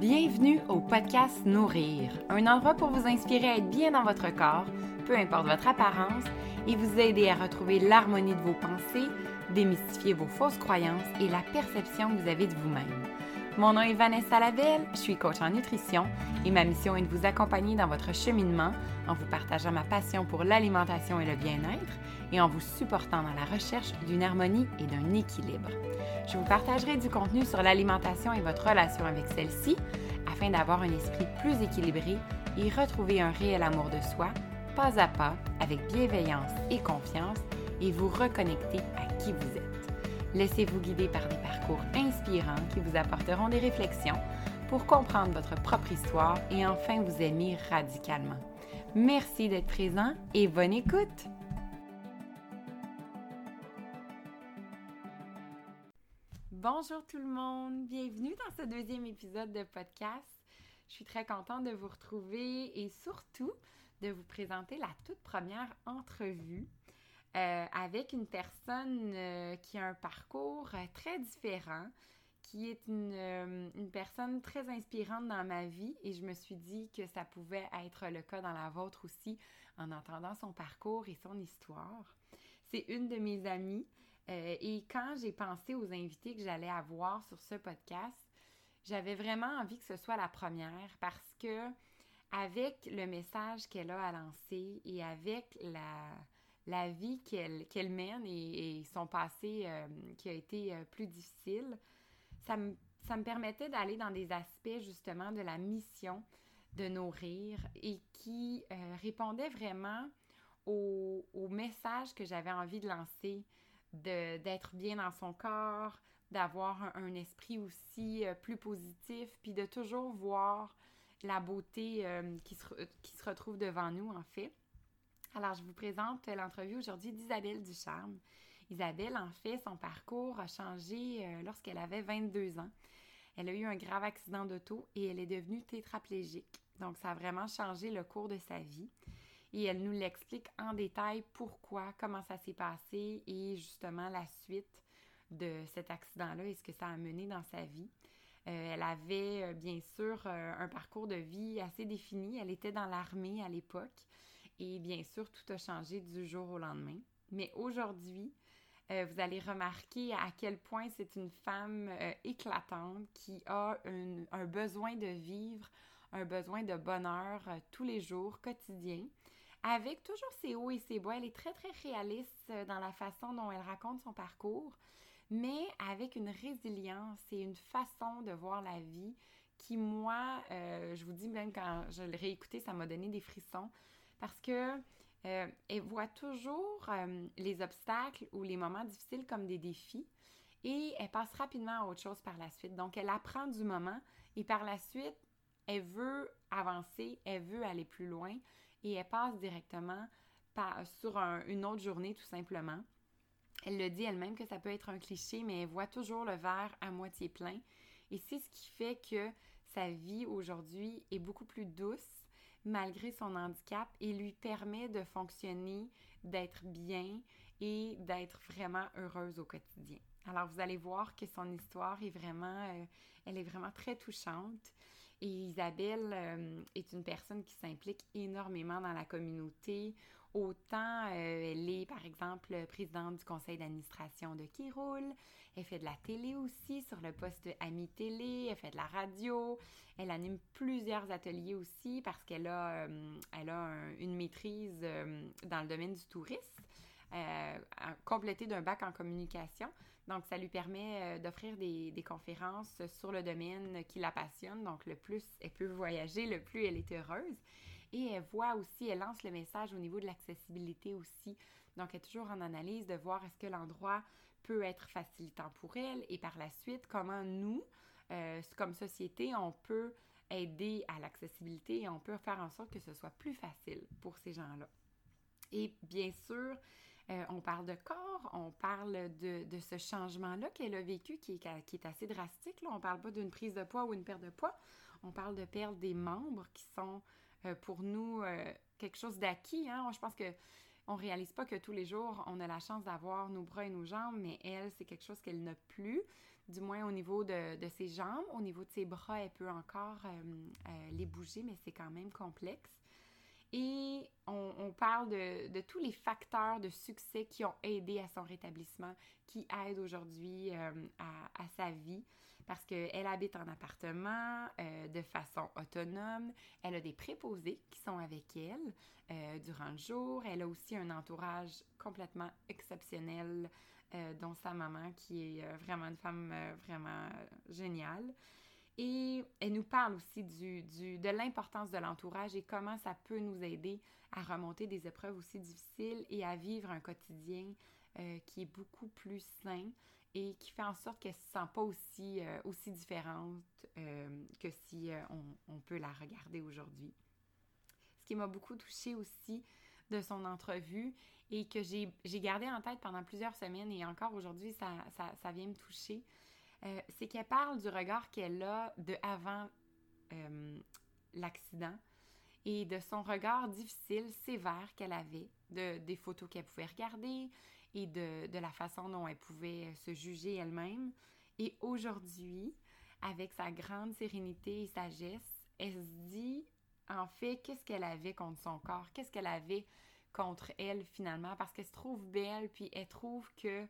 Bienvenue au podcast Nourrir, un endroit pour vous inspirer à être bien dans votre corps, peu importe votre apparence, et vous aider à retrouver l'harmonie de vos pensées, démystifier vos fausses croyances et la perception que vous avez de vous-même. Mon nom est Vanessa Lavelle, je suis coach en nutrition et ma mission est de vous accompagner dans votre cheminement en vous partageant ma passion pour l'alimentation et le bien-être et en vous supportant dans la recherche d'une harmonie et d'un équilibre. Je vous partagerai du contenu sur l'alimentation et votre relation avec celle-ci afin d'avoir un esprit plus équilibré et retrouver un réel amour de soi, pas à pas, avec bienveillance et confiance, et vous reconnecter à qui vous êtes. Laissez-vous guider par des parcours inspirants qui vous apporteront des réflexions pour comprendre votre propre histoire et enfin vous aimer radicalement. Merci d'être présent et bonne écoute! Bonjour tout le monde, bienvenue dans ce deuxième épisode de podcast. Je suis très contente de vous retrouver et surtout de vous présenter la toute première entrevue euh, avec une personne euh, qui a un parcours euh, très différent, qui est une, personne très inspirante dans ma vie et je me suis dit que ça pouvait être le cas dans la vôtre aussi en entendant son parcours et son histoire. C'est une de mes amies et quand j'ai pensé aux invités que j'allais avoir sur ce podcast, j'avais vraiment envie que ce soit la première parce que avec le message qu'elle a à lancer et avec la, la vie qu'elle mène et, son passé euh, qui a été euh, plus difficile, ça me, permettait d'aller dans des aspects justement de la mission de nourrir et qui euh, répondait vraiment au, message que j'avais envie de lancer, d'être bien dans son corps, d'avoir un, esprit aussi plus positif, puis de toujours voir la beauté qui se retrouve devant nous, en fait. Alors, je vous présente l'entrevue aujourd'hui d'Isabelle Ducharme. Isabelle, en fait, son parcours a changé euh, lorsqu'elle avait 22 ans. Elle a eu un grave accident d'auto et elle est devenue tétraplégique. Donc, ça a vraiment changé le cours de sa vie. Et elle nous l'explique en détail pourquoi, comment ça s'est passé et justement la suite de cet accident-là et ce que ça a mené dans sa vie. Euh, elle avait euh, bien sûr un parcours de vie assez défini. Elle était dans l'armée à l'époque. Et bien sûr, tout a changé du jour au lendemain. Mais aujourd'hui, euh, vous allez remarquer à quel point c'est une femme euh, éclatante qui a un besoin de vivre, un besoin de bonheur euh, tous les jours, quotidien, avec toujours ses hauts et ses bas. Elle est très, très réaliste dans la façon dont elle raconte son parcours, mais avec une résilience et une façon de voir la vie qui, moi, je vous dis, même quand je l'ai réécouté, ça m'a donné des frissons parce que euh, elle voit toujours euh, les obstacles ou les moments difficiles comme des défis et elle passe rapidement à autre chose par la suite. Donc, elle apprend du moment et par la suite, elle veut avancer, elle veut aller plus loin et elle passe directement sur une autre journée tout simplement. Elle le dit elle-même que ça peut être un cliché, mais elle voit toujours le verre à moitié plein. Et c'est ce qui fait que sa vie aujourd'hui est beaucoup plus douce malgré son handicap et lui permet de fonctionner, d'être bien et d'être vraiment heureuse au quotidien. Alors vous allez voir que son histoire est vraiment, euh, elle est vraiment très touchante. Et Isabelle euh, est une personne qui s'implique énormément dans la communauté. Autant euh, elle est, par exemple, présidente du conseil d'administration de Kiroul, elle fait de la télé aussi sur le poste Ami Télé, elle fait de la radio, elle anime plusieurs ateliers aussi parce qu'elle a, euh, elle a une maîtrise euh, dans le domaine du tourisme, complétée d'un bac en communication. Donc, ça lui permet d'offrir des, des, conférences sur le domaine qui la passionne. Donc, le plus elle peut voyager, le plus elle est heureuse. Et elle voit aussi, elle lance le message au niveau de l'accessibilité aussi. Donc, elle est toujours en analyse de voir est-ce que l'endroit peut être facilitant pour elle et par la suite, comment nous, euh, comme société, on peut aider à l'accessibilité et on peut faire en sorte que ce soit plus facile pour ces gens-là. Et bien sûr, euh, on parle de corps, on parle de, ce changement-là qu'elle a vécu qui est, assez drastique. On ne parle pas d'une prise de poids ou une perte de poids, on parle de perdre des membres qui sont pour nous quelque chose d'acquis. Hein? Je pense que on réalise pas que tous les jours, on a la chance d'avoir nos bras et nos jambes, mais elle, c'est quelque chose qu'elle n'a plus, du moins au niveau de, ses jambes. Au niveau de ses bras, elle peut encore euh, les bouger, mais c'est quand même complexe. Et on, parle de, tous les facteurs de succès qui ont aidé à son rétablissement, qui aident aujourd'hui à, sa vie parce qu'elle habite en appartement euh, de façon autonome. Elle a des préposés qui sont avec elle euh, durant le jour. Elle a aussi un entourage complètement exceptionnel, euh, dont sa maman, qui est vraiment une femme vraiment géniale. Et elle nous parle aussi de l'importance de l'entourage et comment ça peut nous aider à remonter des épreuves aussi difficiles et à vivre un quotidien qui est beaucoup plus sain et qui fait en sorte qu'elle ne se sent pas aussi, euh, aussi différente euh, que si euh, on, peut la regarder aujourd'hui. Ce qui m'a beaucoup touchée aussi de son entrevue et que j'ai gardé en tête pendant plusieurs semaines et encore aujourd'hui, ça, ça, ça, vient me toucher, c'est qu'elle parle du regard qu'elle a de avant l'accident et de son regard difficile, sévère qu'elle avait, de, des photos qu'elle pouvait regarder, et de, la façon dont elle pouvait se juger elle-même. Et aujourd'hui, avec sa grande sérénité et sagesse, elle se dit en fait qu'est-ce qu'elle avait contre son corps, qu'est-ce qu'elle avait contre elle finalement, parce qu'elle se trouve belle, puis elle trouve que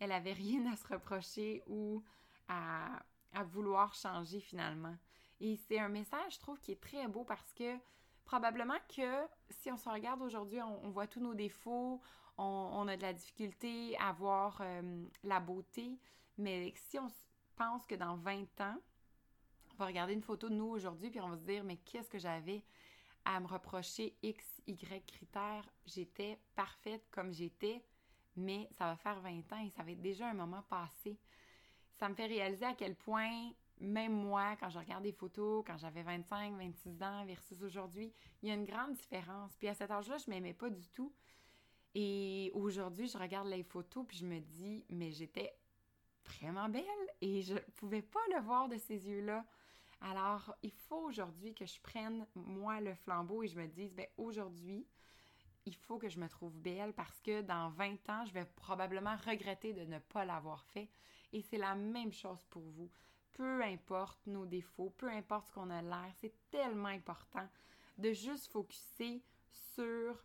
elle avait rien à se reprocher ou à, vouloir changer finalement. Et c'est un message, je trouve, qui est très beau parce que probablement que si on se regarde aujourd'hui, on, voit tous nos défauts, on, a de la difficulté à voir euh, la beauté, mais si on pense que dans 20 ans, on va regarder une photo de nous aujourd'hui, puis on va se dire, mais qu'est-ce que j'avais à me reprocher X, Y critères? J'étais parfaite comme j'étais, mais ça va faire 20 ans et ça va être déjà un moment passé. Ça me fait réaliser à quel point, même moi, quand je regarde des photos, quand j'avais 25, 26 ans versus aujourd'hui, il y a une grande différence. Puis à cet âge-là, je m'aimais pas du tout. Et aujourd'hui, je regarde les photos puis je me dis, mais j'étais vraiment belle et je pouvais pas le voir de ces yeux-là. Alors, il faut aujourd'hui que je prenne, moi, le flambeau et je me dise, ben aujourd'hui, il faut que je me trouve belle parce que dans 20 ans, je vais probablement regretter de ne pas l'avoir fait. Et c'est la même chose pour vous. Peu importe nos défauts, peu importe ce qu'on a l'air, c'est tellement important de juste focuser sur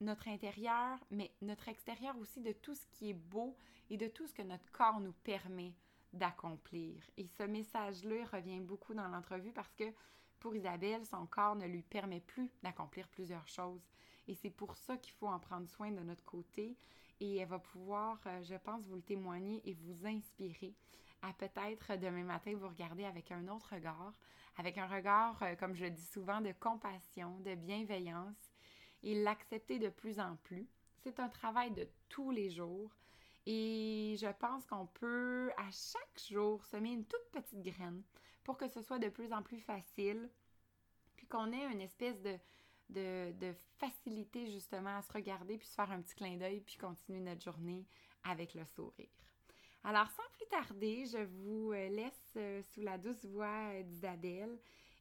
notre intérieur, mais notre extérieur aussi de tout ce qui est beau et de tout ce que notre corps nous permet d'accomplir. Et ce message-là revient beaucoup dans l'entrevue parce que pour Isabelle, son corps ne lui permet plus d'accomplir plusieurs choses. Et c'est pour ça qu'il faut en prendre soin de notre côté. Et elle va pouvoir, euh, je pense, vous le témoigner et vous inspirer à peut-être demain matin vous regarder avec un autre regard, avec un regard, euh, comme je le dis souvent, de compassion, de bienveillance et l'accepter de plus en plus. C'est un travail de tous les jours et je pense qu'on peut à chaque jour semer une toute petite graine pour que ce soit de plus en plus facile, puis qu'on ait une espèce de, facilité justement à se regarder, puis se faire un petit clin d'œil, puis continuer notre journée avec le sourire. Alors sans plus tarder, je vous euh, laisse euh, sous la douce voix d'Isabelle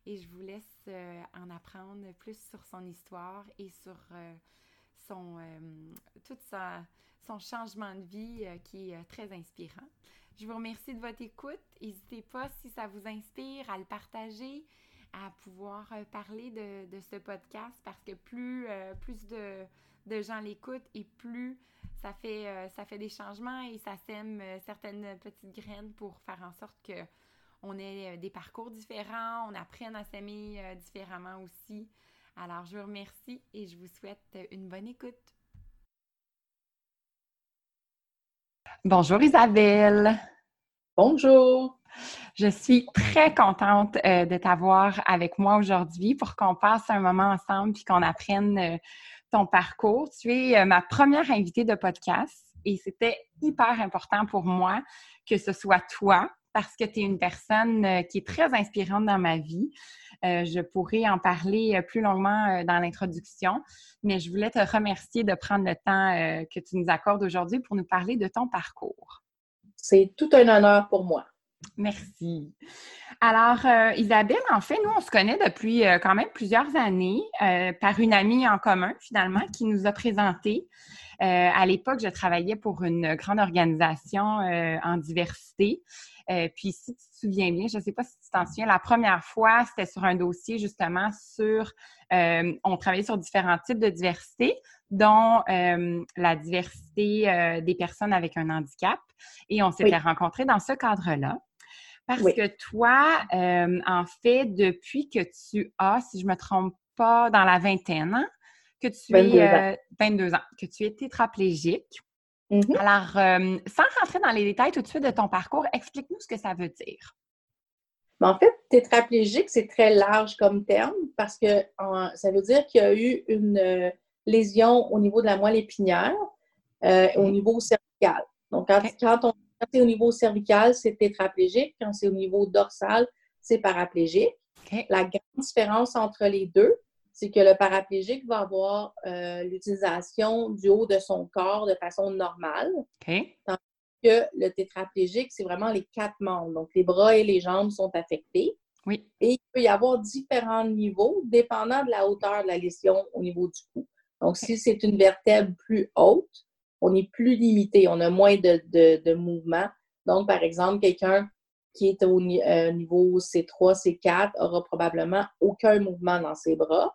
et je vous laisse euh, en apprendre plus sur son histoire et sur euh, son, euh, tout son changement de vie qui est très inspirant. Je vous remercie de votre écoute. N'hésitez pas, si ça vous inspire, à le partager, à pouvoir parler de, ce podcast parce que plus, plus de, de gens l'écoutent et plus ça fait, ça fait des changements et ça sème certaines petites graines pour faire en sorte que on a euh, des parcours différents, on apprend à s'aimer euh, différemment aussi. Alors, je vous remercie et je vous souhaite euh, une bonne écoute. Bonjour Isabelle. Bonjour. Je suis très contente de t'avoir avec moi aujourd'hui pour qu'on passe un moment ensemble puis qu'on apprenne ton parcours. Tu es ma première invitée de podcast et c'était hyper important pour moi que ce soit toi parce que tu es une personne euh, qui est très inspirante dans ma vie. Euh, je pourrais en parler euh, plus longuement dans l'introduction, mais je voulais te remercier de prendre le temps que tu nous accordes aujourd'hui pour nous parler de ton parcours. C'est tout un honneur pour moi. Merci. Alors, euh, Isabelle, en fait, nous, on se connaît depuis euh, quand même plusieurs années euh, par une amie en commun, finalement, qui nous a présenté. à l'époque, je travaillais pour une grande organisation en diversité. Puis, si tu te souviens bien, je ne sais pas si tu t'en souviens, la première fois, c'était sur un dossier justement sur, on travaillait sur différents types de diversité, dont la diversité des personnes avec un handicap. Et on s'était rencontrés dans ce cadre-là. Parce que toi, euh, en fait, depuis que tu as, si je ne me trompe pas, dans la vingtaine, hein, que tu 22 es ans. 22 ans, que tu es tétraplégique. Mm-hmm. Alors, euh, sans rentrer dans les détails tout de suite de ton parcours, explique-nous ce que ça veut dire. En fait, tétraplégique, c'est très large comme terme parce que ça veut dire qu'il y a eu une euh, lésion au niveau de la moelle épinière, au niveau cervical. Donc, quand, quand on quand c'est au niveau cervical, c'est tétraplégique. Quand c'est au niveau dorsal, c'est paraplégique. La grande différence entre les deux, c'est que le paraplégique va avoir euh, l'utilisation du haut de son corps de façon normale. Tandis que le tétraplégique, c'est vraiment les quatre membres. Donc, les bras et les jambes sont affectés. Oui. Et il peut y avoir différents niveaux dépendant de la hauteur de la lésion au niveau du cou. Donc, si c'est une vertèbre plus haute, on est plus limité, on a moins de, de, mouvement. Donc, par exemple, quelqu'un qui est au euh, niveau C3, C4 aura probablement aucun mouvement dans ses bras.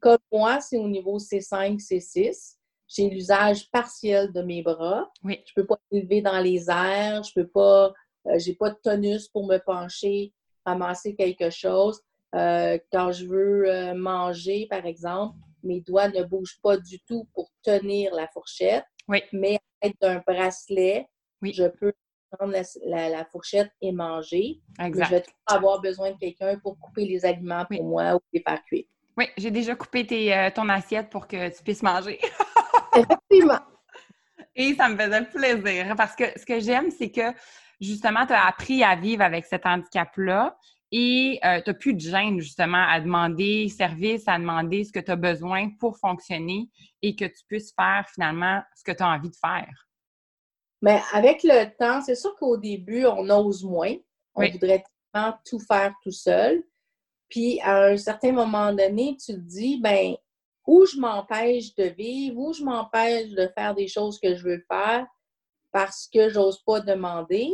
Comme moi, c'est au niveau C5, C6. J'ai l'usage partiel de mes bras. Oui. Je ne peux pas élever dans les airs, je peux pas, euh, j'ai pas de tonus pour me pencher, ramasser quelque chose. Euh, quand je veux manger, par exemple, mes doigts ne bougent pas du tout pour tenir la fourchette. Oui. Mais avec un bracelet, oui. je peux prendre la, fourchette et manger. Exact. je vais avoir besoin de quelqu'un pour couper les aliments pour moi ou les faire cuire. Oui, j'ai déjà coupé tes, euh, ton assiette pour que tu puisses manger. Effectivement. Et ça me faisait plaisir parce que ce que j'aime, c'est que justement, tu as appris à vivre avec cet handicap-là et euh, tu n'as plus de gêne justement à demander service, à demander ce que tu as besoin pour fonctionner et que tu puisses faire finalement ce que tu as envie de faire. Mais avec le temps, c'est sûr qu'au début, on ose moins. On voudrait tout faire tout seul. Puis à un certain moment donné, tu te dis, ben, où je m'empêche de vivre, où je m'empêche de faire des choses que je veux faire parce que j'ose pas demander,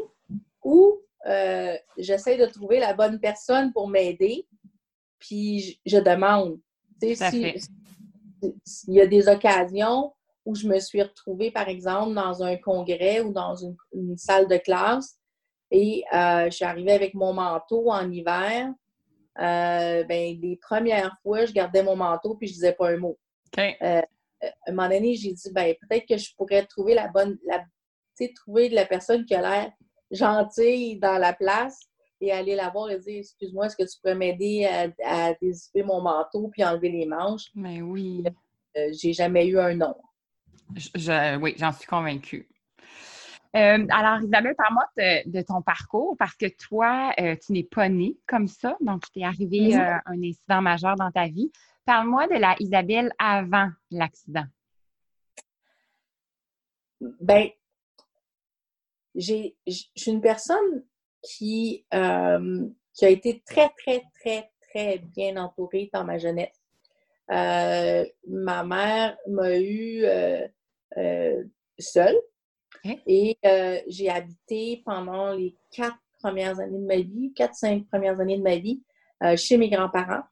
ou euh, j'essaie de trouver la bonne personne pour m'aider, puis je, demande. Tu sais, il y a des occasions où je me suis retrouvée, par exemple, dans un congrès ou dans une, salle de classe et euh, je suis arrivée avec mon manteau en hiver. Euh, ben, les premières fois, je gardais mon manteau puis je disais pas un mot. à un moment donné, j'ai dit, ben, peut-être que je pourrais trouver la bonne, la, trouver la personne qui a l'air gentille dans la place et aller la voir et dire Excuse-moi, est-ce que tu pourrais m'aider à, à mon manteau puis enlever les manches? Mais oui. Euh, j'ai jamais eu un nom. oui, j'en suis convaincue. Euh, alors, Isabelle, parle-moi de, ton parcours parce que toi, euh, tu n'es pas née comme ça, donc tu es arrivé à un incident majeur dans ta vie. Parle-moi de la Isabelle avant l'accident. Ben, j'ai, je suis une personne qui, euh, qui a été très, très, très, très bien entourée dans ma jeunesse. Euh, ma mère m'a eu euh, et j'ai habité pendant les quatre premières années de ma vie, quatre, cinq premières années de ma vie, chez mes grands-parents.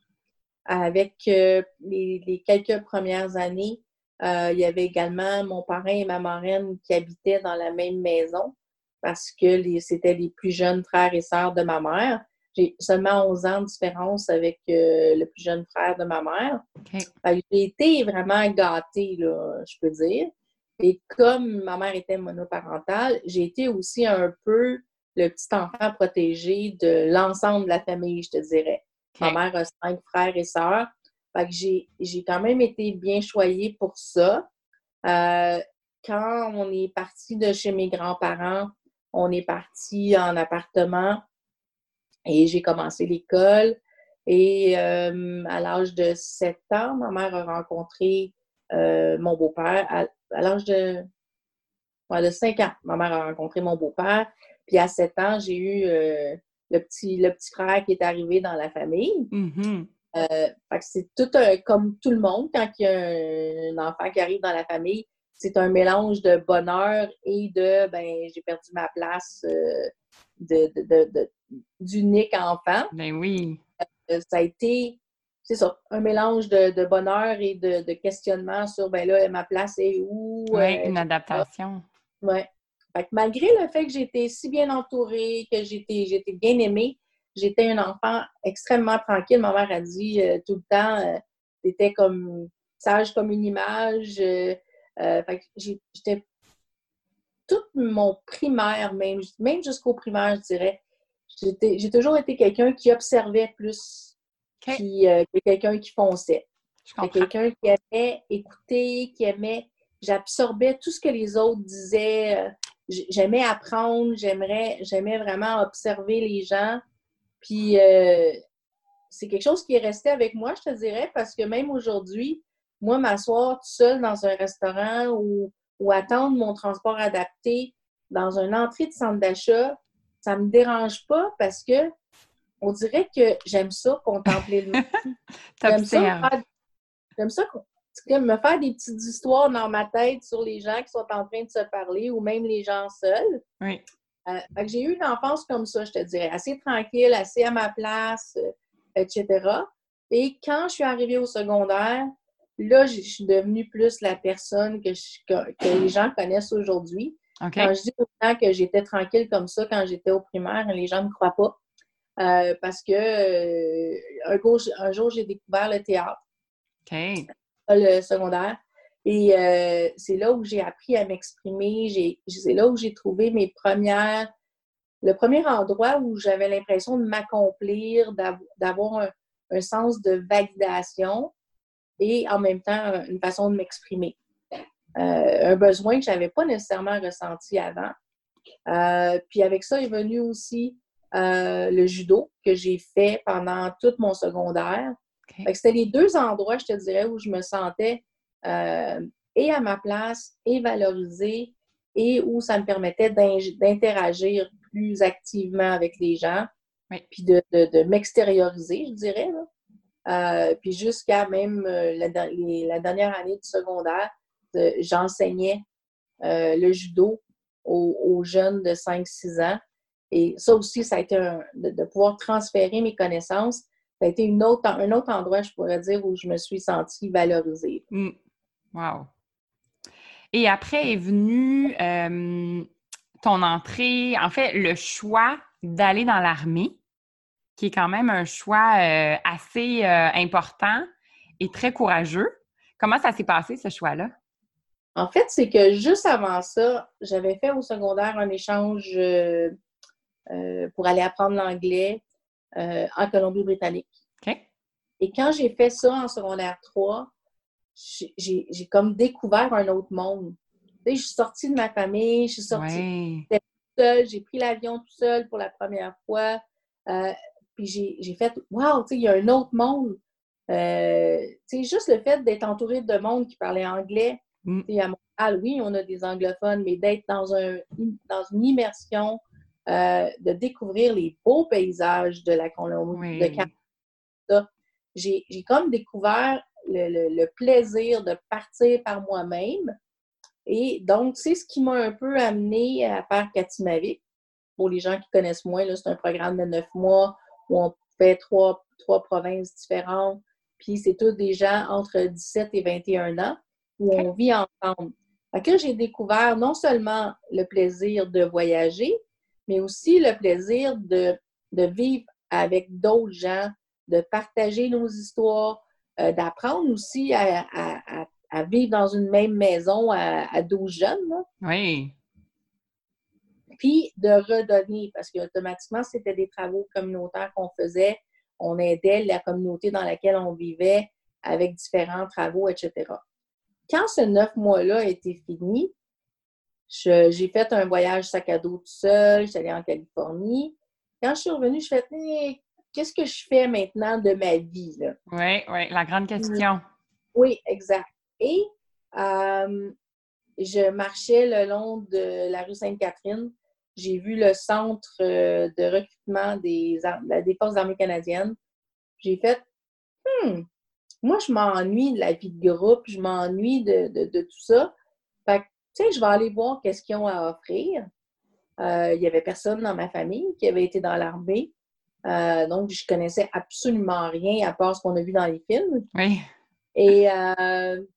Avec les, les, quelques premières années, il y avait également mon parrain et ma marraine qui habitaient dans la même maison parce que c'était les plus jeunes frères et sœurs de ma mère. J'ai seulement 11 ans de différence avec euh, le plus jeune frère de ma mère. J'ai été vraiment gâtée, là, je peux dire. Et comme ma mère était monoparentale, j'ai été aussi un peu le petit enfant protégé de l'ensemble de la famille, je te dirais. Ma mère a cinq frères et sœurs. j'ai, quand même été bien choyée pour ça. Euh, quand on est parti de chez mes grands-parents, on est parti en appartement et j'ai commencé l'école. Et euh, à l'âge de 7 ans, ma mère a rencontré euh, mon beau-père. À, l'âge de, de 5 ans, ma mère a rencontré mon beau-père. Puis à 7 ans, j'ai eu euh, le, petit, le petit frère qui est arrivé dans la famille. Mhm. Euh, c'est tout un, comme tout le monde, quand il y a un, enfant qui arrive dans la famille, c'est un mélange de bonheur et de ben j'ai perdu ma place euh, de, de, d'unique enfant. Ben oui. Ça a été, c'est ça, un mélange de, de bonheur et de, de questionnement sur ben là, ma place est où? Oui, Euh, une adaptation. Que malgré le fait que j'étais si bien entourée, que j'étais, j'étais bien aimée, j'étais un enfant extrêmement tranquille. Ma mère a dit euh, tout le temps, euh, t'étais comme sage comme une image. euh, fait j'étais tout mon primaire, même, même jusqu'au primaire, je dirais. J'étais- J'ai toujours été quelqu'un qui observait plus OK. qui, euh, que quelqu'un qui fonçait. Quelqu'un qui aimait écouter, qui aimait. J'absorbais tout ce que les autres disaient. euh, J'aimais apprendre, j'aimerais, j'aimais vraiment observer les gens. Puis euh, c'est quelque chose qui est resté avec moi, je te dirais, parce que même aujourd'hui, moi, m'asseoir tout seul dans un restaurant ou, ou attendre mon transport adapté dans une entrée de centre d'achat, ça me dérange pas parce que on dirait que j'aime ça, contempler le monde. J'aime ça, j'aime ça comme me faire des petites histoires dans ma tête sur les gens qui sont en train de se parler ou même les gens seuls. Oui. Euh, j'ai eu une enfance comme ça, je te dirais, assez tranquille, assez à ma place, euh, etc. Et quand je suis arrivée au secondaire, là, je suis devenue plus la personne que, je- que, que les gens connaissent aujourd'hui. Quand je dis aux gens que j'étais tranquille comme ça quand j'étais au primaire, les gens ne me croient pas. Euh, parce que euh, un, jour, un jour, j'ai découvert le théâtre OK. le secondaire. Et euh, c'est là où j'ai appris à m'exprimer. J'ai- C'est là où j'ai trouvé mes premières. Le premier endroit où j'avais l'impression de m'accomplir, d'av- d'avoir un, un sens de validation et en même temps une façon de m'exprimer. Un besoin que je n'avais pas nécessairement ressenti avant. Puis avec ça est venu aussi euh, le judo que j'ai fait pendant tout mon secondaire. C'était les deux endroits, je te dirais, où je me sentais euh, et à ma place, et valorisée, et où ça me permettait d'in- d'interagir plus activement avec les gens, Oui. puis de, de- de m'extérioriser, je dirais. là. Euh, puis jusqu'à même la, der- les- la dernière année du secondaire, j'enseignais le judo aux, aux jeunes de 5-6 ans. Et ça aussi, ça a été un- de, de pouvoir transférer mes connaissances. Ça a été une autre, un autre endroit, je pourrais dire, où je me suis sentie valorisée. Mm. Wow. Et après est venu euh, ton entrée, en fait, le choix d'aller dans l'armée, qui est quand même un choix euh, assez euh, important et très courageux. Comment ça s'est passé, ce choix-là? En fait, c'est que juste avant ça, j'avais fait au secondaire un échange pour aller apprendre l'anglais euh, en Colombie-Britannique. Et quand j'ai fait ça en secondaire 3, j'ai comme découvert un autre monde. Tu sais, je suis sortie de ma famille, je suis sortie Ouais. seule, j'ai pris l'avion tout seul pour la première fois. euh, puis j'ai j'ai fait Wow, tu sais, il y a un autre monde. Euh, tu sais, juste le fait d'être entouré de monde qui parlait anglais. Mm. Tu sais, à Montréal, oui, on a des anglophones, mais d'être dans, un, dans une immersion, euh, de découvrir les beaux paysages de la Colombie, Oui. de. J'ai comme découvert le, le- le plaisir de partir par moi-même. Et donc, c'est ce qui m'a un peu amené à faire Katimavik. Pour les gens qui connaissent moins, c'est un programme de neuf mois où on fait trois, trois provinces différentes. Puis c'est tous des gens entre 17 et 21 ans où on vit ensemble. Fait que j'ai découvert non seulement le plaisir de voyager, mais aussi le plaisir de, de vivre avec d'autres gens, de partager nos histoires, euh, d'apprendre aussi à, à- à- à vivre dans une même maison à, à 12 jeunes, là. Oui. puis de redonner, parce qu'automatiquement, c'était des travaux communautaires qu'on faisait. On aidait la communauté dans laquelle on vivait avec différents travaux, etc. Quand ce neuf mois-là a été fini, j'ai fait un voyage sac à dos tout seul, allée en Californie. Quand je suis revenue, je fais Eh, qu'est-ce que je fais maintenant de ma vie? Là? Oui, oui, la grande question. Oui, exact. Et euh, je marchais le long de la rue Sainte-Catherine j'ai vu le centre euh, de recrutement des, des forces armées canadiennes. J'ai fait, hmm, moi, je m'ennuie de la vie de groupe, je m'ennuie de, tout ça. Tu sais, je vais aller voir qu'est-ce qu'ils ont à offrir. Euh, il n'y avait personne dans ma famille qui avait été dans l'armée. Euh, donc, je connaissais absolument rien à part ce qu'on a vu dans les films. Oui. Et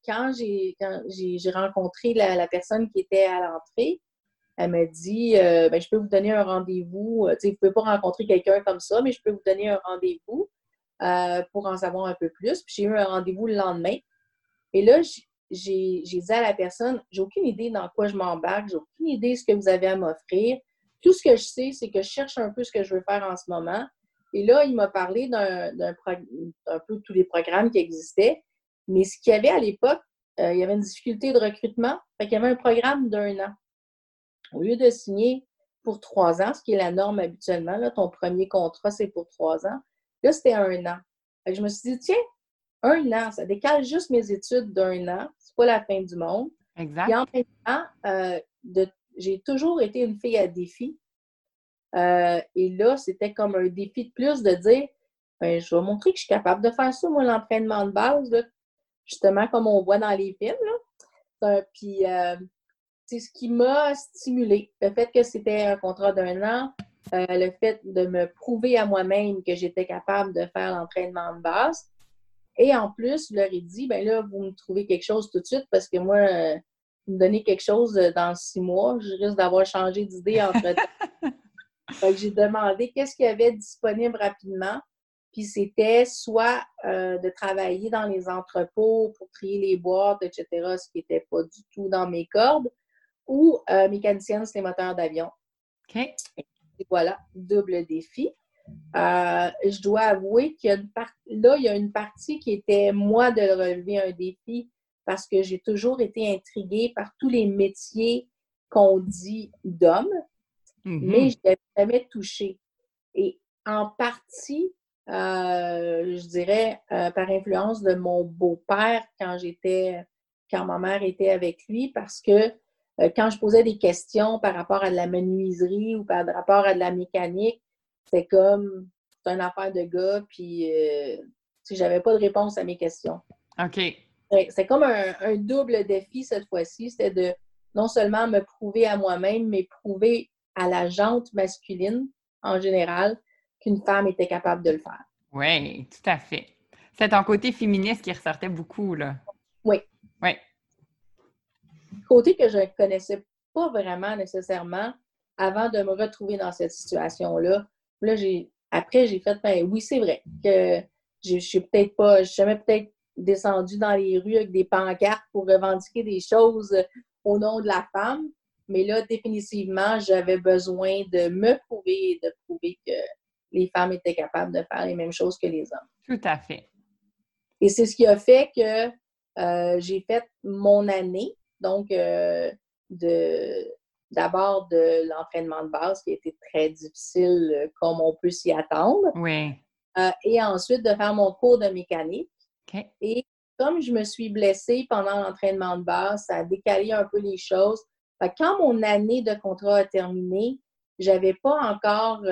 quand j'ai rencontré la, personne qui était à l'entrée, elle m'a dit euh, ben, Je peux vous donner un rendez-vous. Euh, vous ne pouvez pas rencontrer quelqu'un comme ça, mais je peux vous donner un rendez-vous euh, pour en savoir un peu plus. Puis j'ai eu un rendez-vous le lendemain. Et là, j'ai dit à la personne J'ai aucune idée dans quoi je m'embarque, j'ai aucune idée de ce que vous avez à m'offrir. Tout ce que je sais, c'est que je cherche un peu ce que je veux faire en ce moment. Et là, il m'a parlé d'un peu tous les programmes qui existaient. Mais ce qu'il y avait à l'époque, il y avait une difficulté de recrutement. Fait qu'il y avait un programme d'un an. Au lieu de signer pour trois ans, ce qui est la norme habituellement, là, ton premier contrat, c'est pour trois ans. Là, c'était un an. je me suis dit, tiens, un an, ça décale juste mes études d'un an. C'est pas la fin du monde. Exact. Et en même temps, euh, j'ai toujours été une fille à défi. Euh, et là, c'était comme un défi de plus de dire, ben, je vais montrer que je suis capable de faire ça, moi, l'entraînement de base, justement comme on voit dans les films. Là. Puis, euh, c'est ce qui m'a stimulé. Le fait que c'était un contrat d'un an, euh, le fait de me prouver à moi-même que j'étais capable de faire l'entraînement de base. Et en plus, je leur ai dit, ben là, vous me trouvez quelque chose tout de suite parce que moi, euh, vous me donnez quelque chose euh, dans six mois, je risque d'avoir changé d'idée entre temps. j'ai demandé qu'est-ce qu'il y avait disponible rapidement. Puis c'était soit de travailler dans les entrepôts pour trier les boîtes, etc., ce qui n'était pas du tout dans mes cordes, ou euh, mécanicienne sur les moteurs d'avion. OK. Et voilà, double défi. Euh, je dois avouer qu'il y a une partie, là, il y a une partie qui était, moi, de relever un défi parce que j'ai toujours été intriguée par tous les métiers qu'on dit d'hommes, mm-hmm. mais je n'avais jamais touché. Et en partie, euh, je dirais, par influence de mon beau-père quand j'étais, quand ma mère était avec lui, parce que euh, quand je posais des questions par rapport à de la menuiserie ou par rapport à de la mécanique, c'est comme c'est une affaire de gars, puis euh, j'avais pas de réponse à mes questions. OK. C'est comme un, double défi cette fois-ci. C'était de non seulement me prouver à moi-même, mais prouver à la jante masculine en général qu'une femme était capable de le faire. Oui, tout à fait. C'est ton côté féministe qui ressortait beaucoup, là. Oui. Oui côté que je ne connaissais pas vraiment nécessairement avant de me retrouver dans cette situation-là. Là, j'ai après, j'ai fait, ben oui, c'est vrai que je suis peut-être pas, je suis jamais peut-être descendue dans les rues avec des pancartes pour revendiquer des choses au nom de la femme. Mais là, définitivement, j'avais besoin de me prouver et de prouver que les femmes étaient capables de faire les mêmes choses que les hommes. Tout à fait. Et c'est ce qui a fait que euh, j'ai fait mon année donc, euh, d'abord de l'entraînement de base qui a été très difficile euh, comme on peut s'y attendre. Oui. Euh, et ensuite de faire mon cours de mécanique. Et comme je me suis blessée pendant l'entraînement de base, ça a décalé un peu les choses. quand mon année de contrat a terminé, j'avais pas encore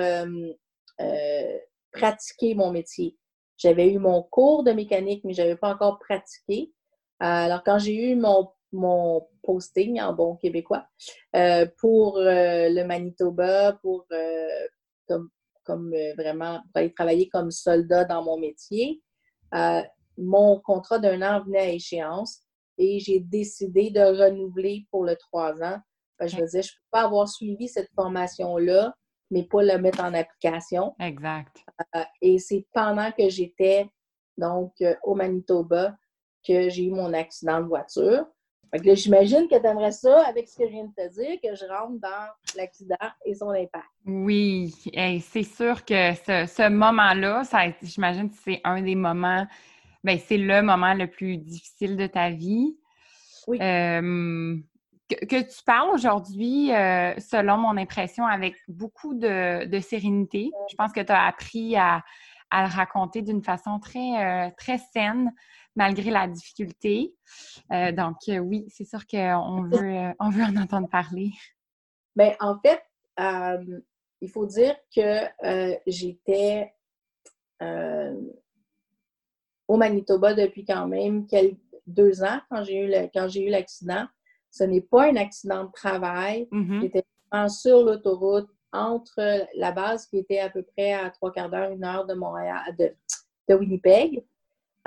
pratiqué mon métier. J'avais eu mon cours de mécanique, mais je n'avais pas encore pratiqué. alors, quand j'ai eu mon mon posting en bon québécois euh, pour euh, le Manitoba, pour euh, comme, comme vraiment pour aller travailler comme soldat dans mon métier. mon contrat d'un an venait à échéance et j'ai décidé de renouveler pour le trois ans. je me disais, je ne peux pas avoir suivi cette formation-là, mais pas la mettre en application. Exact. et c'est pendant que j'étais donc au Manitoba que j'ai eu mon accident de voiture. J'imagine que tu aimerais ça, avec ce que je viens de te dire, que je rentre dans l'accident et son impact. Oui, c'est sûr que ce, moment-là, j'imagine que c'est un des moments, ben c'est le moment le plus difficile de ta vie. Oui. Euh, que, tu parles aujourd'hui, euh, selon mon impression, avec beaucoup de, sérénité. Je pense que tu as appris à, le raconter d'une façon très, euh, très saine malgré la difficulté. Euh, donc, euh, oui, c'est sûr qu'on veut, euh, on veut en entendre parler. Bien, en fait, il faut dire que j'étais au Manitoba depuis quand même quelques, deux ans quand j'ai eu l'accident. Ce n'est pas un accident de travail. Mm-hmm. J'étais sur l'autoroute entre la base qui était à peu près à trois quarts d'heure, une heure de Montréal, de, Winnipeg.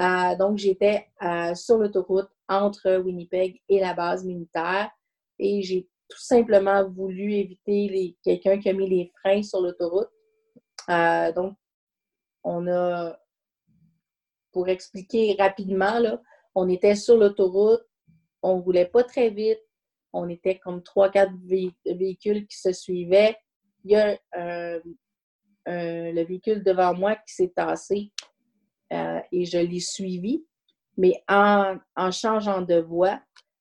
Euh, donc, j'étais euh, sur l'autoroute entre Winnipeg et la base militaire et j'ai tout simplement voulu éviter quelqu'un qui a mis les freins sur l'autoroute. Euh, donc, on a, pour expliquer rapidement, là, on était sur l'autoroute, on ne pas très vite, on était comme trois, quatre véhicules qui se suivaient. Il y a le véhicule devant moi qui s'est tassé euh, et je l'ai suivi. Mais en, changeant de voie,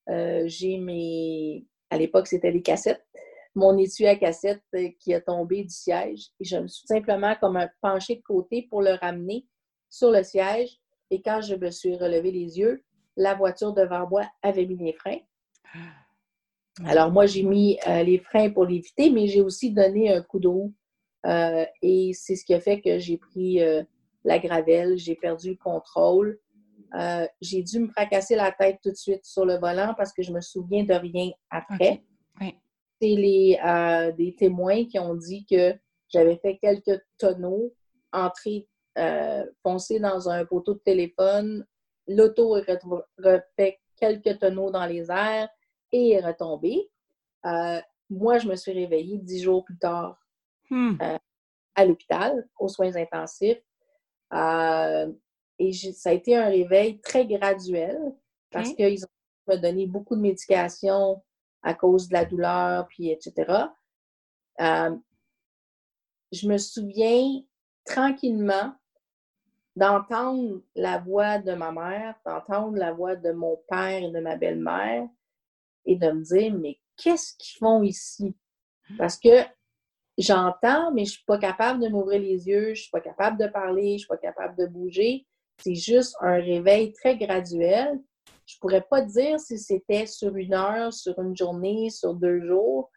euh, j'ai mes. À l'époque, c'était des cassettes. Mon étui à cassette qui a tombé du siège. Et je me suis simplement comme un penché de côté pour le ramener sur le siège. Et quand je me suis relevé les yeux, la voiture devant moi avait mis les freins. Ah. Alors, moi, j'ai mis euh, les freins pour l'éviter, mais j'ai aussi donné un coup de roue. Euh, et c'est ce qui a fait que j'ai pris euh, la gravelle, j'ai perdu le contrôle. j'ai dû me fracasser la tête tout de suite sur le volant parce que je me souviens de rien après. C'est les, des témoins qui ont dit que j'avais fait quelques tonneaux, entré, foncé dans un poteau de téléphone, l'auto a fait quelques tonneaux dans les airs et est retombée. Euh, moi, je me suis réveillée dix jours plus tard hmm. euh, à l'hôpital, aux soins intensifs. Euh, et ça a été un réveil très graduel parce qu'ils ont donné beaucoup de médication à cause de la douleur, puis etc. je me souviens tranquillement d'entendre la voix de ma mère, d'entendre la voix de mon père et de ma belle-mère et de me dire, mais qu'est-ce qu'ils font ici? Parce que j'entends, mais je suis pas capable de m'ouvrir les yeux, je suis pas capable de parler, je suis pas capable de bouger. C'est juste un réveil très graduel. Je pourrais pas dire si c'était sur une heure, sur une journée, sur deux jours.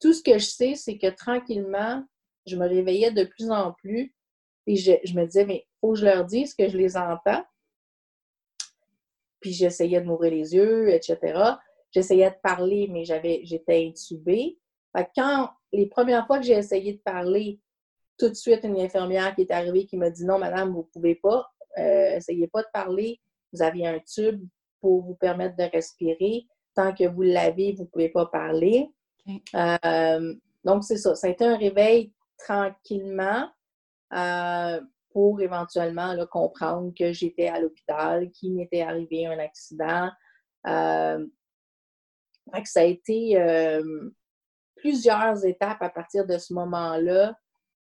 Tout ce que je sais, c'est que tranquillement, je me réveillais de plus en plus. Et je, je me disais, mais faut que je leur dise que je les entends. Puis j'essayais de m'ouvrir les yeux, etc. J'essayais de parler, mais j'avais, j'étais intubée. Quand les premières fois que j'ai essayé de parler, tout de suite, une infirmière qui est arrivée qui m'a dit non, madame, vous ne pouvez pas, euh, essayez pas de parler. Vous avez un tube pour vous permettre de respirer. Tant que vous l'avez, vous ne pouvez pas parler. Euh, donc, c'est ça. Ça a été un réveil tranquillement. Euh, pour éventuellement comprendre que j'étais à l'hôpital, qu'il m'était arrivé un accident. Euh, ça a été plusieurs étapes à partir de ce moment-là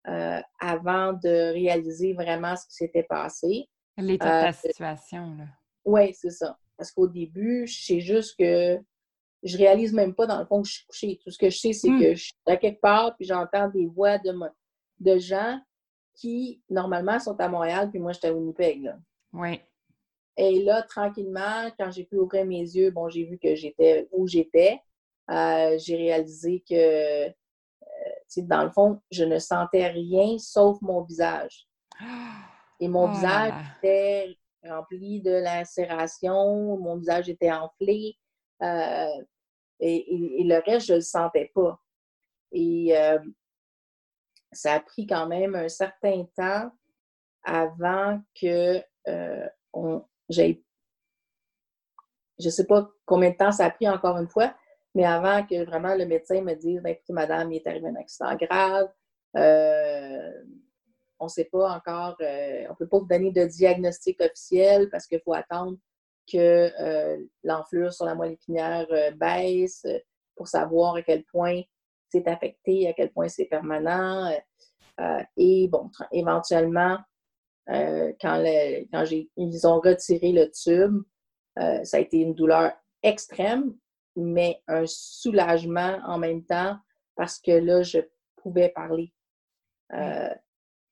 euh, avant de réaliser vraiment ce qui s'était passé. L'état de la situation, là. Oui, c'est ça. Parce qu'au début, je sais juste que je réalise même pas dans le fond que je suis couchée. Tout ce que je sais, c'est hmm. que je suis à quelque part, puis j'entends des voix de, de gens qui, normalement, sont à Montréal, puis moi, j'étais à Winnipeg. Oui. Et là, tranquillement, quand j'ai pu ouvrir mes yeux, bon, j'ai vu que j'étais où j'étais. Euh, j'ai réalisé que, euh, dans le fond, je ne sentais rien sauf mon visage. Et mon oh visage était rempli de lacération, mon visage était enflé. Euh, et, le reste, je ne le sentais pas. Et ça a pris quand même un certain temps avant que euh, on, j'ai je ne sais pas combien de temps ça a pris encore une fois, mais avant que vraiment le médecin me dise ben, écoutez, madame, il est arrivé un accident grave, euh, on ne sait pas encore, euh, on ne peut pas vous donner de diagnostic officiel parce qu'il faut attendre que l'enflure sur la moelle épinière baisse pour savoir à quel point c'est affecté, à quel point c'est permanent. Euh, euh, et bon, éventuellement, euh, quand, quand ils ont retiré le tube, ça a été une douleur extrême, mais un soulagement en même temps parce que là, je pouvais parler.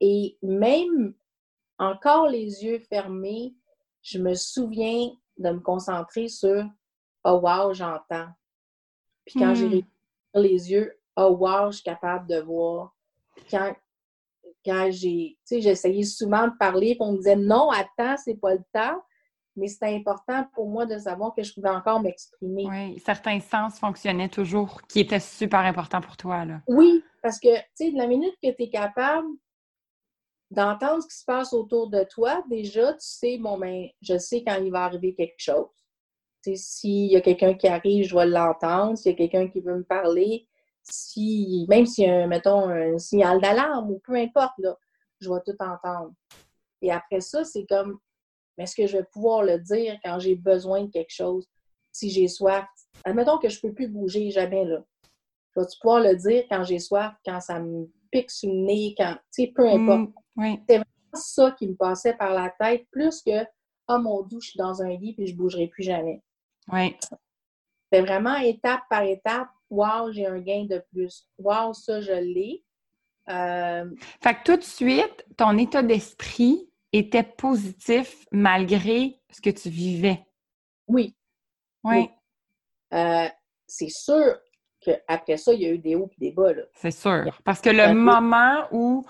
et même encore les yeux fermés, je me souviens de me concentrer sur Oh wow, j'entends. Puis quand j'ai hmm. les yeux, oh wow, je suis capable de voir. Quand, quand j'ai, tu sais, j'essayais souvent de parler, puis on me disait non, attends, c'est pas le temps. Mais c'était important pour moi de savoir que je pouvais encore m'exprimer. Oui, certains sens fonctionnaient toujours, qui étaient super importants pour toi, là. Oui, parce que, tu sais, de la minute que tu es capable d'entendre ce qui se passe autour de toi, déjà, tu sais, bon, ben, je sais quand il va arriver quelque chose. Tu sais, s'il y a quelqu'un qui arrive, je vais l'entendre. S'il y a quelqu'un qui veut me parler, si, même s'il y a, mettons, un signal d'alarme ou peu importe, là, je vais tout entendre. Et après ça, c'est comme, est-ce que je vais pouvoir le dire quand j'ai besoin de quelque chose? Si j'ai soif, admettons que je ne peux plus bouger jamais, là. Je vais pouvoir le dire quand j'ai soif, quand ça me pique sur le nez, quand, tu sais, peu importe. Mm, C'est vraiment ça qui me passait par la tête, plus que, oh mon Dieu, je suis dans un lit puis je ne bougerai plus jamais. Oui. C'est vraiment étape par étape. Wow, j'ai un gain de plus. Wow, ça, je l'ai. Euh, Fait que tout de suite, ton état d'esprit était positif malgré ce que tu vivais. oui. Oui, Euh, c'est sûr qu'après ça, il y a eu des hauts et des bas. Là. c'est sûr. Parce que le peu. moment où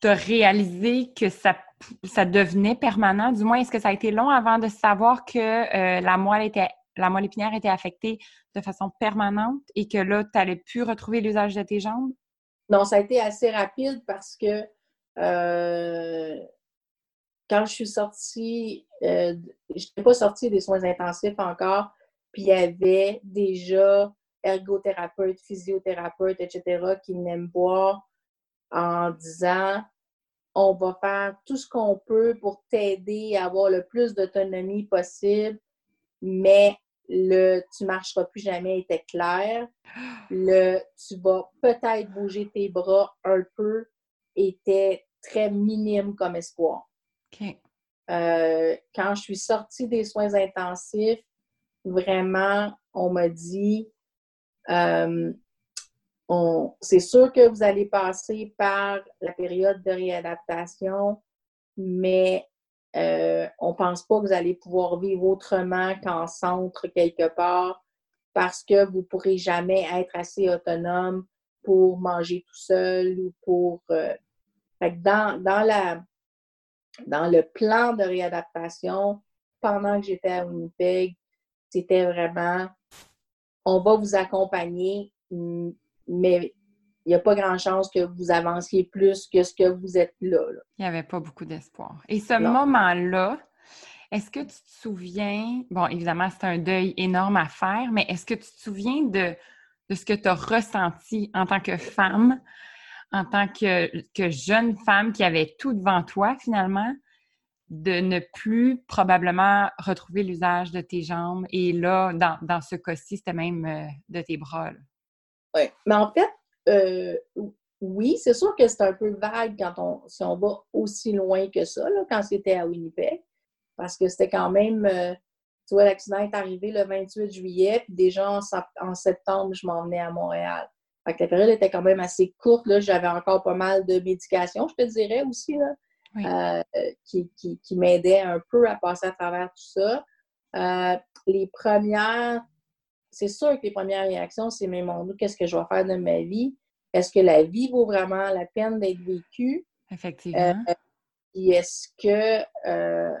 tu as réalisé que ça, ça devenait permanent, du moins, est-ce que ça a été long avant de savoir que euh, la moelle était la moelle épinière était affectée de façon permanente et que là, tu n'allais plus retrouver l'usage de tes jambes? Non, ça a été assez rapide parce que euh, quand je suis sortie, euh, je n'étais pas sortie des soins intensifs encore, puis il y avait déjà ergothérapeutes, physiothérapeutes, etc., qui venaient me voir en disant on va faire tout ce qu'on peut pour t'aider à avoir le plus d'autonomie possible, mais le tu marcheras plus jamais était clair. Le tu vas peut-être bouger tes bras un peu était très minime comme espoir. Euh, quand je suis sortie des soins intensifs, vraiment, on m'a dit euh, c'est sûr que vous allez passer par la période de réadaptation, mais euh, on ne pense pas que vous allez pouvoir vivre autrement qu'en centre quelque part parce que vous ne pourrez jamais être assez autonome pour manger tout seul ou pour. dans, dans, la, dans le plan de réadaptation, pendant que j'étais à Winnipeg, c'était vraiment on va vous accompagner, mais il n'y a pas grand chance que vous avanciez plus que ce que vous êtes là. là. Il n'y avait pas beaucoup d'espoir. Et ce moment-là, est-ce que tu te souviens, bon, évidemment, c'est un deuil énorme à faire, mais est-ce que tu te souviens de, de ce que tu as ressenti en tant que femme, en tant que, jeune femme qui avait tout devant toi, finalement, de ne plus probablement retrouver l'usage de tes jambes et là, dans, ce cas-ci, c'était même euh, de tes bras. Ouais. Mais en fait, euh, oui, c'est sûr que c'est un peu vague quand on, si va aussi loin que ça, quand c'était à Winnipeg, parce que c'était quand même, euh, tu vois, l'accident est arrivé le 28 juillet, puis déjà en, en septembre, je m'en venais à Montréal. Fait que la période était quand même assez courte, là, j'avais encore pas mal de médication, je te dirais aussi, là, Oui. euh, qui, qui, qui m'aidaient un peu à passer à travers tout ça. Euh, les premières, c'est sûr que les premières réactions, c'est mais mon Dieu, qu'est-ce que je vais faire de ma vie? Est-ce que la vie vaut vraiment la peine d'être vécue? Effectivement. Puis est-ce que euh,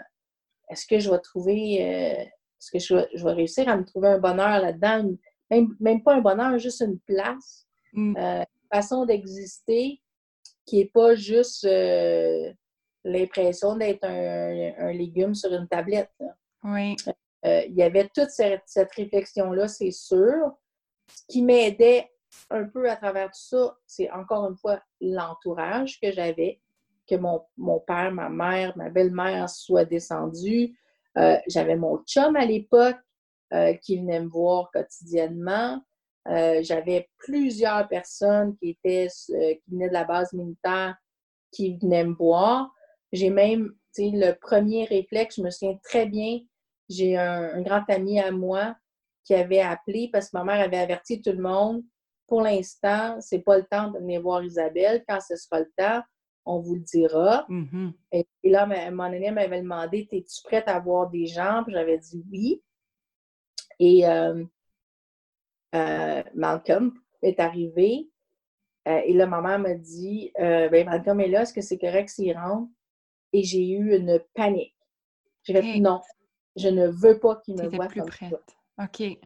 est-ce que je vais trouver euh, est-ce que je vais, je vais réussir à me trouver un bonheur là-dedans? Même pas un bonheur, juste une place, Mm. euh, une façon d'exister qui n'est pas juste euh, l'impression d'être un, un légume sur une tablette. là. oui. Euh, il y avait toute cette, cette réflexion-là, c'est sûr. Ce qui m'aidait un peu à travers tout ça, c'est encore une fois l'entourage que j'avais, que mon, mon père, ma mère, ma belle-mère soient descendus. Euh, j'avais mon chum à l'époque euh, qui venait me voir quotidiennement. Euh, j'avais plusieurs personnes qui étaient euh, qui venaient de la base militaire qui venaient me voir. J'ai même, tu sais, le premier réflexe, je me souviens très bien, j'ai un, un grand ami à moi qui avait appelé parce que ma mère avait averti tout le monde. Pour l'instant, c'est pas le temps de venir voir Isabelle. Quand ce sera le temps, on vous le dira. Mhm. Et là, ma- mon ami m'avait demandé Es-tu prête à voir des gens Puis j'avais dit oui. Et euh, euh, Malcolm est arrivé. Euh, et là, ma mère m'a dit euh, Ben, Malcolm est là, est-ce que c'est correct s'il rentre? Et j'ai eu une panique. J'ai fait non, je ne veux pas qu'il me voie plus comme prête. OK.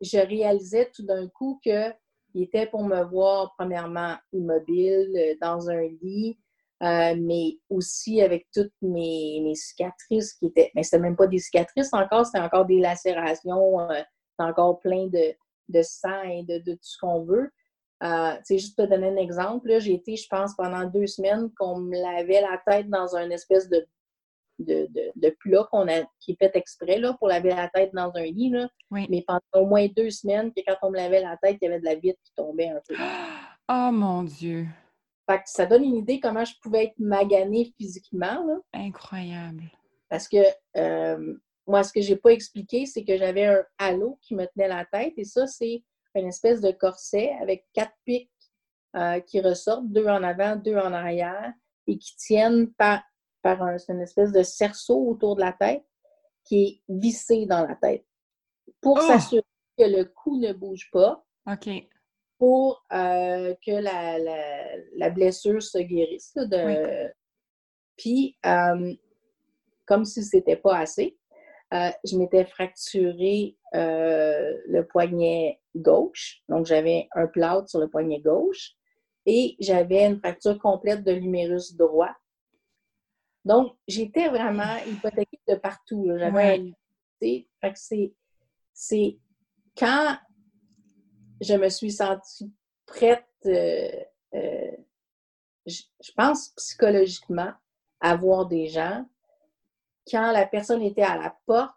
Je réalisais tout d'un coup qu'il était pour me voir, premièrement, immobile, dans un lit, euh, mais aussi avec toutes mes, mes cicatrices qui étaient. Mais c'était même pas des cicatrices encore, c'était encore des lacérations, euh, encore plein de, de sang et de, de tout ce qu'on veut. Euh, juste pour te donner un exemple, j'ai été, je pense, pendant deux semaines qu'on me lavait la tête dans un espèce de, de, de, plat qu'on a, qui est fait exprès là, pour laver la tête dans un lit. Là. Mais pendant au moins deux semaines, que quand on me lavait la tête, il y avait de la vitre qui tombait un peu. Oh mon Dieu! ça donne une idée comment je pouvais être maganée physiquement. Là. Incroyable. Parce que euh, moi, ce que j'ai pas expliqué, c'est que j'avais un halo qui me tenait la tête et ça, c'est une espèce de corset avec quatre pics euh, qui ressortent, deux en avant, deux en arrière, et qui tiennent par, par un, une espèce de cerceau autour de la tête qui est vissé dans la tête pour oh! s'assurer que le cou ne bouge pas. OK. Pour euh, que la, la, blessure se guérisse. De... Puis, euh, comme si ce n'était pas assez, euh, je m'étais fracturé euh, le poignet gauche. Donc, j'avais un plâtre sur le poignet gauche et j'avais une fracture complète de l'humérus droit. Donc, j'étais vraiment hypothéquée de partout. J'avais c'est quand je me suis sentie prête, euh, je, pense psychologiquement, à voir des gens quand la personne était à la porte,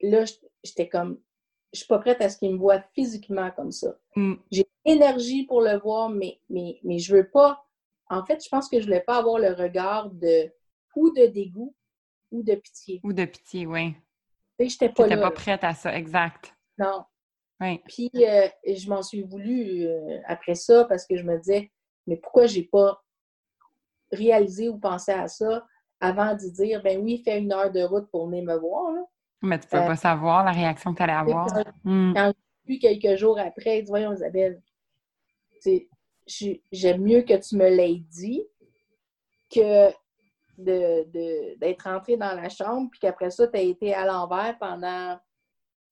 là, j'étais comme, je suis pas prête à ce qu'il me voit physiquement comme ça. Mm. J'ai l'énergie pour le voir, mais, mais, mais je veux pas. En fait, je pense que je voulais pas avoir le regard de ou de dégoût ou de pitié. Ou de pitié, oui. Tu sais, pas pas prête à ça, exact. Non. Oui. Puis, euh, je m'en suis voulu euh, après ça parce que je me disais, mais pourquoi j'ai pas réalisé ou pensé à ça? Avant de dire, ben oui, fais une heure de route pour venir me voir. Mais tu peux euh, pas savoir la réaction que tu allais avoir. Quand, hmm. j'ai quelques jours après, dis, voyons, Isabelle, j'aime mieux que tu me l'aies dit que d'être de, rentré dans la chambre, puis qu'après ça, tu as été à l'envers pendant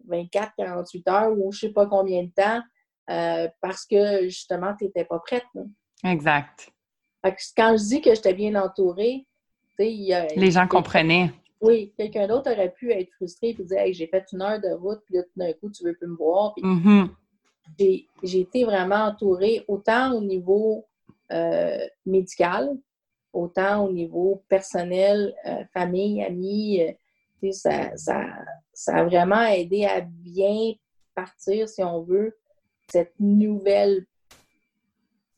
24, 48 heures ou je sais pas combien de temps, euh, parce que justement, tu n'étais pas prête. Exact. quand je dis que j'étais bien entourée, les gens comprenaient. Oui, quelqu'un d'autre aurait pu être frustré et dire hey, j'ai fait une heure de route, puis là, tout d'un coup, tu veux plus me voir. Mm-hmm. J'ai été vraiment entourée autant au niveau euh, médical, autant au niveau personnel, euh, famille, amis. Euh, ça, ça, ça, a vraiment aidé à bien partir, si on veut, cette nouvelle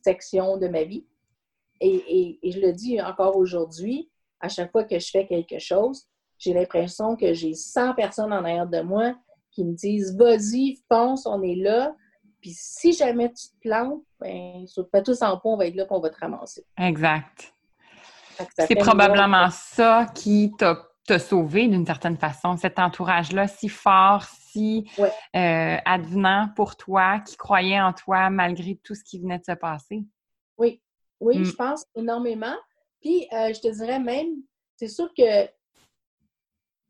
section de ma vie. et je le dis encore aujourd'hui, à chaque fois que je fais quelque chose, j'ai l'impression que j'ai 100 personnes en arrière de moi qui me disent Vas-y, fonce, on est là. Puis si jamais tu te plantes, ben, saute pas tous en pont, on va être là pour on va te ramasser. Exact. C'est probablement ça qui t'a sauvé d'une certaine façon, cet entourage-là si fort, si euh, advenant pour toi, qui croyait en toi malgré tout ce qui venait de se passer? Oui, oui, mm. je pense énormément. Euh, je te dirais même, c'est sûr que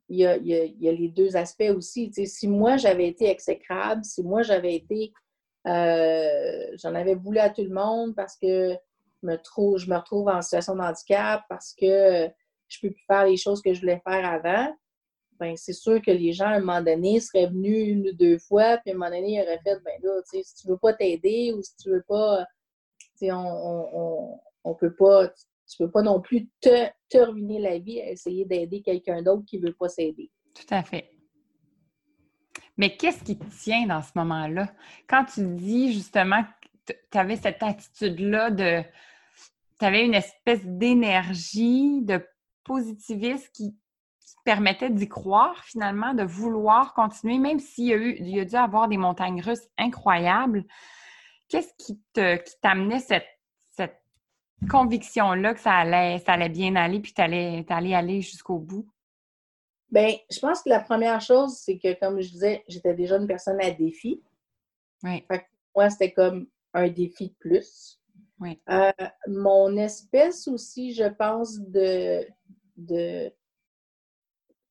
il y, a, les deux aspects aussi. si moi, j'avais été exécrable, si moi, j'avais été... Euh, j'en avais voulu à tout le monde parce que me, je me retrouve en situation de handicap, parce que je peux plus faire les choses que je voulais faire avant, ben c'est sûr que les gens, à un moment donné, seraient venus une ou deux fois, puis à un moment donné, ils auraient fait, ben là, si tu veux pas t'aider ou si tu veux pas, on, on, on, on, peut pas, tu peux pas non plus te, te ruiner la vie à essayer d'aider quelqu'un d'autre qui veut pas s'aider. Tout à fait. Mais qu'est-ce qui te tient dans ce moment-là? Quand tu dis justement que tu avais cette attitude-là de. Tu avais une espèce d'énergie, de positivisme qui, permettait d'y croire finalement, de vouloir continuer, même s'il y a eu, il y a dû avoir des montagnes russes incroyables. Qu'est-ce qui t'amenait cette conviction-là que ça allait, ça allait bien aller, puis tu allais, aller jusqu'au bout? Bien, je pense que la première chose, c'est que, comme je disais, j'étais déjà une personne à défi. Oui. moi, c'était comme un défi de plus. Oui. Euh, mon espèce aussi, je pense, de, de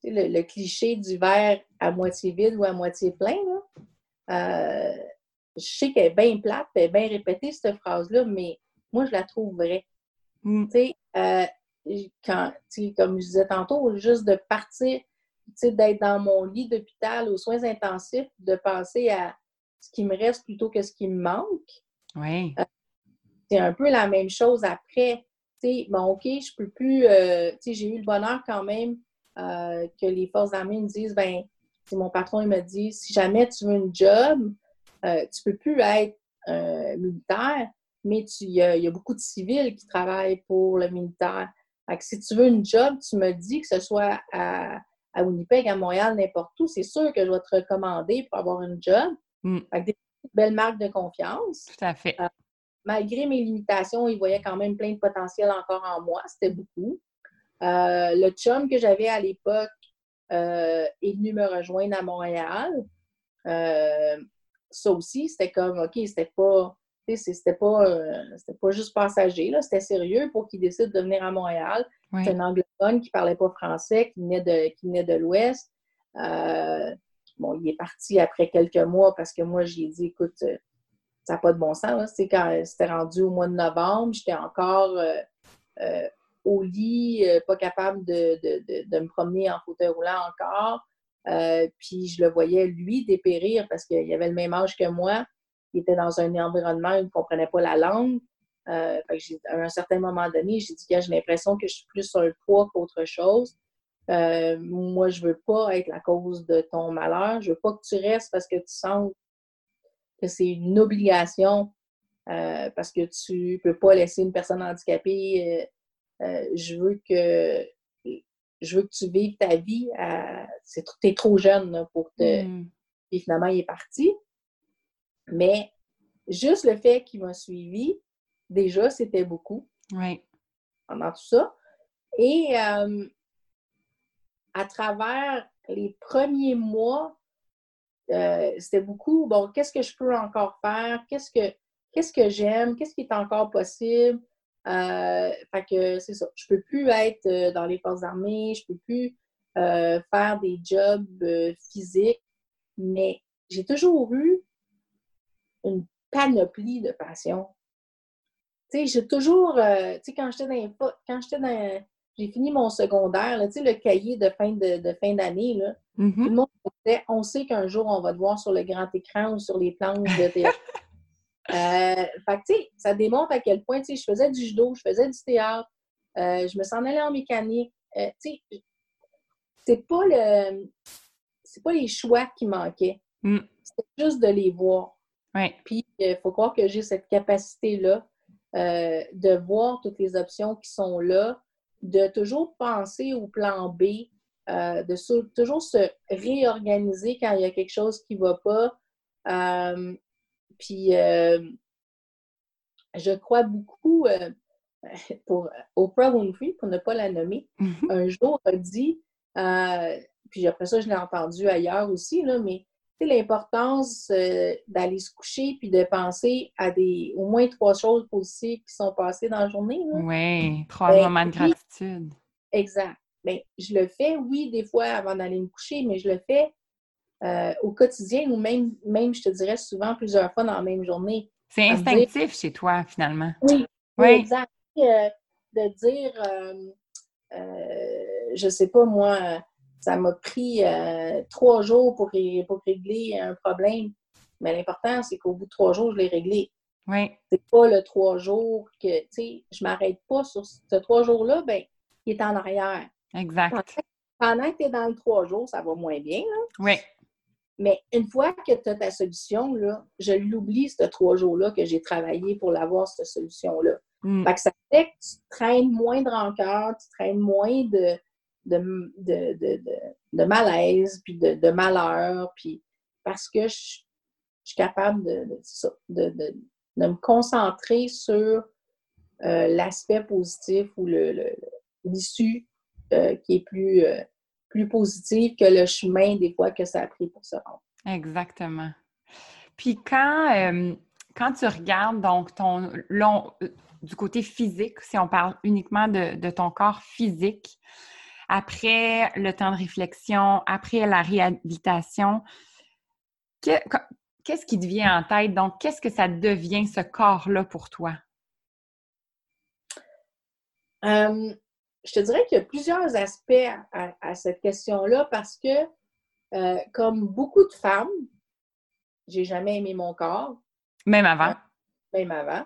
le, le, cliché du verre à moitié vide ou à moitié plein, là. Euh, je sais qu'elle est bien plate, elle est bien répétée, cette phrase-là, mais moi, je la trouve vraie. Mm. Tu sais, euh, quand, comme je disais tantôt, juste de partir, d'être dans mon lit d'hôpital aux soins intensifs, de penser à ce qui me reste plutôt que ce qui me manque. Oui. Euh, c'est un peu la même chose après. sais, bon, OK, je peux plus. Euh, j'ai eu le bonheur quand même euh, que les forces armées me disent ben, mon patron il me dit si jamais tu veux une job, euh, tu peux plus être militaire, mais il y, a beaucoup de civils qui travaillent pour le militaire. Fait que si tu veux une job, tu me dis que ce soit à, à Winnipeg, à Montréal, n'importe où, c'est sûr que je vais te recommander pour avoir une job. Mm. Fait que des belles marques de confiance. Tout à fait. Euh, malgré mes limitations, ils voyaient quand même plein de potentiel encore en moi. C'était beaucoup. Euh, le chum que j'avais à l'époque euh, est venu me rejoindre à Montréal. ça aussi, c'était comme, OK, c'était pas c'était pas, euh, pas juste passager, c'était sérieux pour qu'il décide de venir à Montréal. C'est un anglophone qui parlait pas français, qui venait de, qui venait de l'Ouest. Euh, bon, il est parti après quelques mois parce que moi, j'ai dit, écoute, euh, ça n'a pas de bon sens. C'est quand c'était rendu au mois de novembre, j'étais encore au lit, pas capable de, de, de, me promener en fauteuil roulant encore. puis je le voyais, lui, dépérir parce qu'il avait le même âge que moi il était dans un environnement où il ne comprenait pas la langue. Euh, à un certain moment donné, j'ai dit j'ai l'impression que je suis plus un poids qu'autre chose. Euh, moi, je ne veux pas être la cause de ton malheur. Je ne veux pas que tu restes parce que tu sens que c'est une obligation, euh, parce que tu ne peux pas laisser une personne handicapée. je veux que je veux que tu vives ta vie. Tu es trop jeune pour te. Mm. Et finalement, il est parti. Mais juste le fait qu'il m'a suivi, déjà, c'était beaucoup. Oui. Pendant tout ça. Et euh, à travers les premiers mois, euh, c'était beaucoup, bon, qu'est-ce que je peux encore faire? Qu'est-ce que, qu'est-ce que j'aime? Qu'est-ce qui est encore possible? Euh, fait que c'est ça. Je peux plus être dans les forces armées, je peux plus faire des jobs physiques, mais j'ai toujours eu une panoplie de passion. Tu sais, j'ai toujours, euh, tu sais, quand j'étais dans, quand j'étais dans, j'ai fini mon secondaire, tu sais, le cahier de fin de, de fin d'année, là, mm-hmm. tout le monde disait, on sait qu'un jour, on va te voir sur le grand écran ou sur les planches de théâtre. euh, fait tu sais, ça démontre à quel point, tu sais, je faisais du judo, je faisais du théâtre, euh, je me s'en allais en mécanique. Euh, tu sais, c'est pas le... C'est pas les choix qui manquaient. Mm. C'était juste de les voir. Puis, il euh, faut croire que j'ai cette capacité-là euh, de voir toutes les options qui sont là, de toujours penser au plan B, euh, de toujours se réorganiser quand il y a quelque chose qui ne va pas. puis, je crois beaucoup, pour Oprah Winfrey, pour ne pas la nommer, mm-hmm. un jour a dit, puis après ça, je l'ai entendu ailleurs aussi, là, mais l'importance euh, d'aller se coucher puis de penser à des au moins trois choses positives qui sont passées dans la journée. Oui, trois ben, moments de gratitude. Exact. Bien, je le fais, oui, des fois avant d'aller me coucher, mais je le fais euh, au quotidien ou même, même, je te dirais, souvent plusieurs fois dans la même journée. C'est instinctif chez toi, finalement. Oui, oui. exact. Euh, de dire, je sais pas moi, ça m'a pris euh, trois jours pour, pour, régler un problème. Mais l'important, c'est qu'au bout de trois jours, je l'ai réglé. Oui. C'est pas le trois jours que, tu sais, je m'arrête pas sur ce trois jours-là, ben, il est en arrière. Exact. Pendant, que tu es dans le trois jours, ça va moins bien, là. Oui. Mais une fois que tu as ta solution, là, je l'oublie, ce trois jours-là, que j'ai travaillé pour l'avoir, cette solution-là. Mm. Fait que ça fait que tu traînes moins de rancœur, tu traînes moins de, de, de, de, malaise, puis de, malheur, puis parce que je, suis capable de, de, me concentrer sur euh, l'aspect positif ou l'issue le, euh, qui est plus, euh, plus positive que le chemin des fois que ça a pris pour se rendre. Exactement. Puis quand, quand tu regardes donc ton long, du côté physique, si on parle uniquement de, ton corps physique, après le temps de réflexion, après la réhabilitation, qu'est-ce qui te vient en tête? Donc, qu'est-ce que ça devient, ce corps-là, pour toi? Euh, je te dirais qu'il y a plusieurs aspects à, cette question-là parce que, euh, comme beaucoup de femmes, j'ai jamais aimé mon corps. Même avant? Même avant.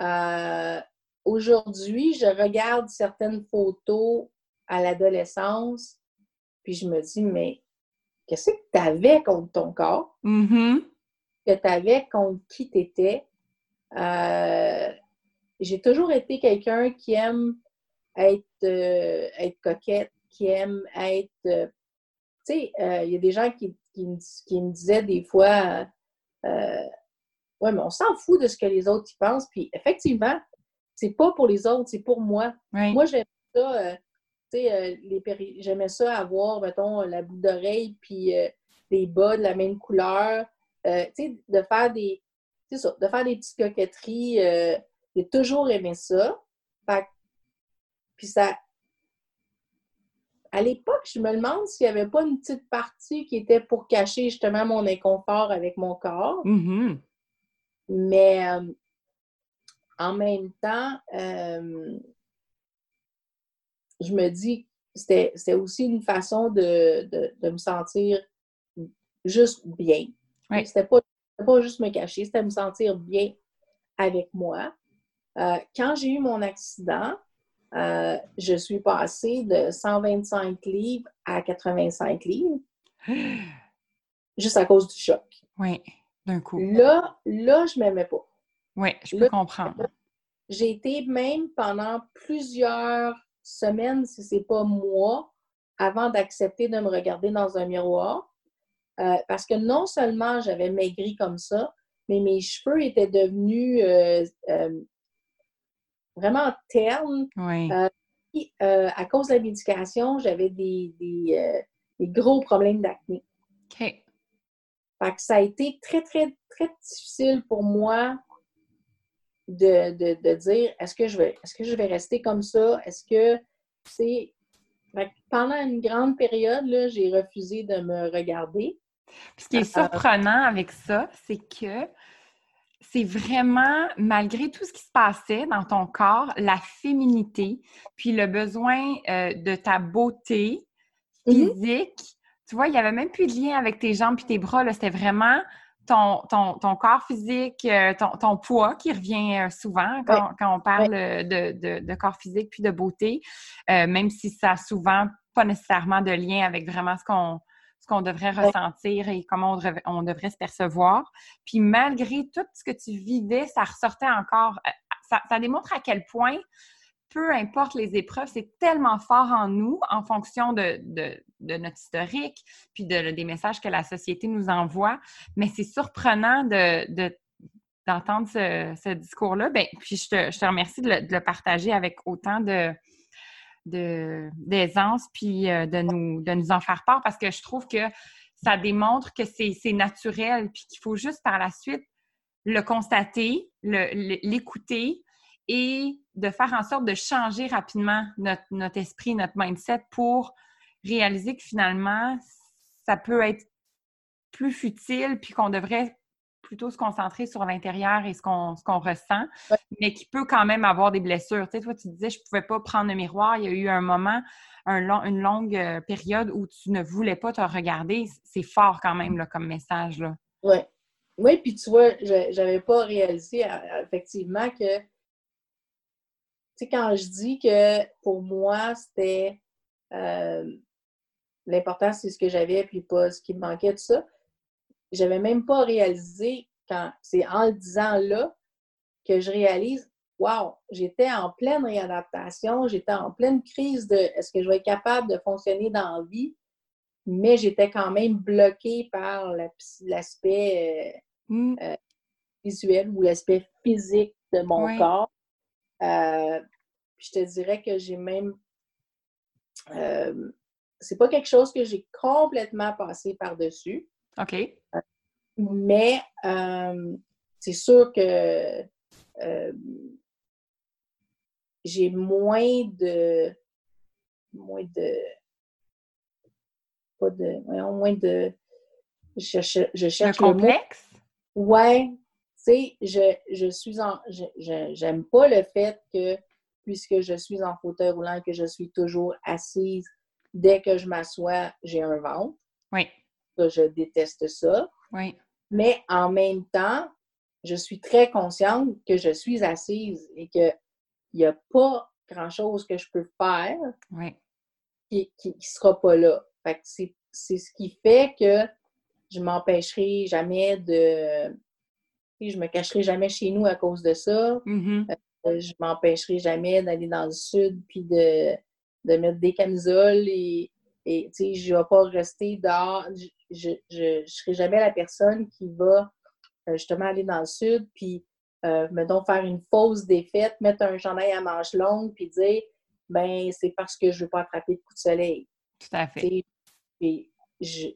Euh, aujourd'hui, je regarde certaines photos à l'adolescence, puis je me dis, mais qu'est-ce que tu avais contre ton corps? Mm-hmm. Que tu avais contre qui tu étais? Euh, j'ai toujours été quelqu'un qui aime être, euh, être coquette, qui aime être. tu sais, il y a des gens qui, qui, me, disaient des fois Ouais, mais on s'en fout de ce que les autres y pensent. Puis effectivement, c'est pas pour les autres, c'est pour moi. Moi, j'aime ça, euh, euh, j'aimais ça avoir, mettons, la boule d'oreille puis euh, des bas de la même couleur. tu sais, de faire des. C'est ça, de faire des petites coquetteries. j'ai toujours aimé ça. Fait, puis ça. À l'époque, je me demande s'il n'y avait pas une petite partie qui était pour cacher justement mon inconfort avec mon corps. Mm-hmm. Mais euh, en même temps, euh, je me dis c'était aussi une façon de, me sentir juste bien. C'était pas, pas juste me cacher, c'était me sentir bien avec moi. Euh, quand j'ai eu mon accident, je suis passée de 125 livres à 85 livres, juste à cause du choc. Oui d'un coup. Là, là, je m'aimais pas. Oui, je peux comprendre. J'ai été même pendant plusieurs semaines, si c'est pas mois, avant d'accepter de me regarder dans un miroir. Euh, parce que non seulement j'avais maigri comme ça, mais mes cheveux étaient devenus euh, euh, vraiment ternes. Oui. à cause de la médication, j'avais des, des, des, gros problèmes d'acné. OK que ça a été très, très, très difficile pour moi de, dire est-ce que je vais est-ce que je vais rester comme ça? Est-ce que c'est. Pendant une grande période, j'ai refusé de me regarder. ce qui est euh, surprenant avec ça, c'est que c'est vraiment, malgré tout ce qui se passait dans ton corps, la féminité, puis le besoin euh, de ta beauté mm-hmm. physique, tu vois, il n'y avait même plus de lien avec tes jambes et tes bras. C'était vraiment ton, ton, corps physique, euh, ton, poids qui revient euh, souvent quand, on parle de, corps physique puis de beauté, euh, même si ça n'a souvent pas nécessairement de lien avec vraiment ce qu'on ce qu'on devrait ressentir et comment on devrait, se percevoir. Puis malgré tout ce que tu vivais, ça ressortait encore. Ça, ça démontre à quel point peu importe les épreuves, c'est tellement fort en nous en fonction de, notre historique, puis de, des messages que la société nous envoie. Mais c'est surprenant de, d'entendre ce, discours-là. Ben, puis je te, remercie de le, partager avec autant de d'aisance puis euh, de nous, de nous en faire part parce que je trouve que ça démontre que c'est naturel puis qu'il faut juste par la suite le constater, l'écouter et de faire en sorte de changer rapidement notre, esprit, notre mindset pour réaliser que finalement, ça peut être plus futile, puis qu'on devrait plutôt se concentrer sur l'intérieur et ce qu'on ressent, mais qui peut quand même avoir des blessures. Tu sais, toi, tu disais, je ne pouvais pas prendre le miroir. Il y a eu un moment, un long, une longue euh, période où tu ne voulais pas te regarder. C'est fort quand même là, comme message. Là. Oui. Oui, puis tu vois, je n'avais pas réalisé euh, effectivement que sais, quand je dis que pour moi, c'était euh, l'important, c'est ce que j'avais, puis pas ce qui me manquait, tout ça, j'avais même pas réalisé quand c'est en le disant là que je réalise Wow, j'étais en pleine réadaptation, j'étais en pleine crise de est-ce que je vais être capable de fonctionner dans la vie, mais j'étais quand même bloquée par l'aspect euh, mmh. euh, visuel ou l'aspect physique de mon corps. Euh, je te dirais que j'ai même. Euh, c'est pas quelque chose que j'ai complètement passé par-dessus. OK. mais c'est sûr que euh, j'ai moins de. moins de. pas de. moins de. Je cherche, je cherche le complexe? Ouais. Tu sais, je, je suis en. J'aime pas le fait que, puisque je suis en fauteuil roulant, que je suis toujours assise, dès que je m'assois, j'ai un ventre. Oui. je déteste ça. Oui. Mais en même temps, je suis très consciente que je suis assise et qu'il n'y a pas grand-chose que je peux faire qui ne sera pas là. c'est, ce qui fait que je m'empêcherai jamais de... Je me cacherai jamais chez nous à cause de ça. Mm-hmm. Euh, je m'empêcherai jamais d'aller dans le sud puis de, de mettre des camisoles et, et je ne vais pas rester dehors. Je ne serai jamais la personne qui va euh, justement aller dans le sud, puis euh, donc faire une fausse défaite, mettre un chandail à manches longues, puis dire ben c'est parce que je ne veux pas attraper de coup de soleil. Tout à fait. Et je,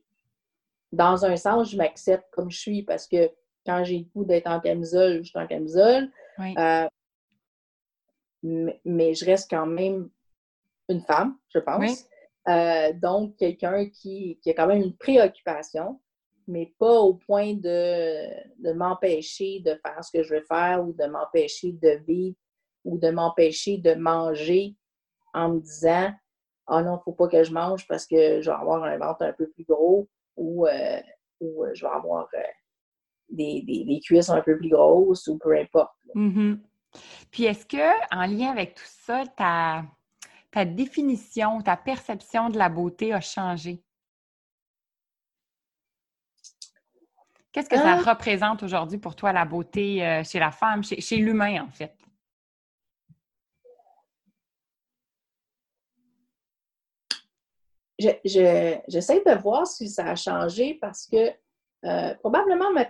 dans un sens, je m'accepte comme je suis parce que quand j'ai le goût d'être en camisole, je suis en camisole. Euh, mais, je reste quand même une femme, je pense. donc, quelqu'un qui, qui, a quand même une préoccupation mais pas au point de, m'empêcher de faire ce que je veux faire ou de m'empêcher de vivre ou de m'empêcher de manger en me disant Ah non, il ne faut pas que je mange parce que je vais avoir un ventre un peu plus gros ou, euh, euh, je vais avoir euh, des, cuisses un peu plus grosses ou peu importe. Mm-hmm. Puis est-ce que, en lien avec tout ça, ta, ta définition, ta perception de la beauté a changé? Qu'est-ce que ça ah! représente aujourd'hui pour toi, la beauté euh, chez la femme, chez, l'humain, en fait? J'essaie de voir si ça a changé parce que euh, probablement ma,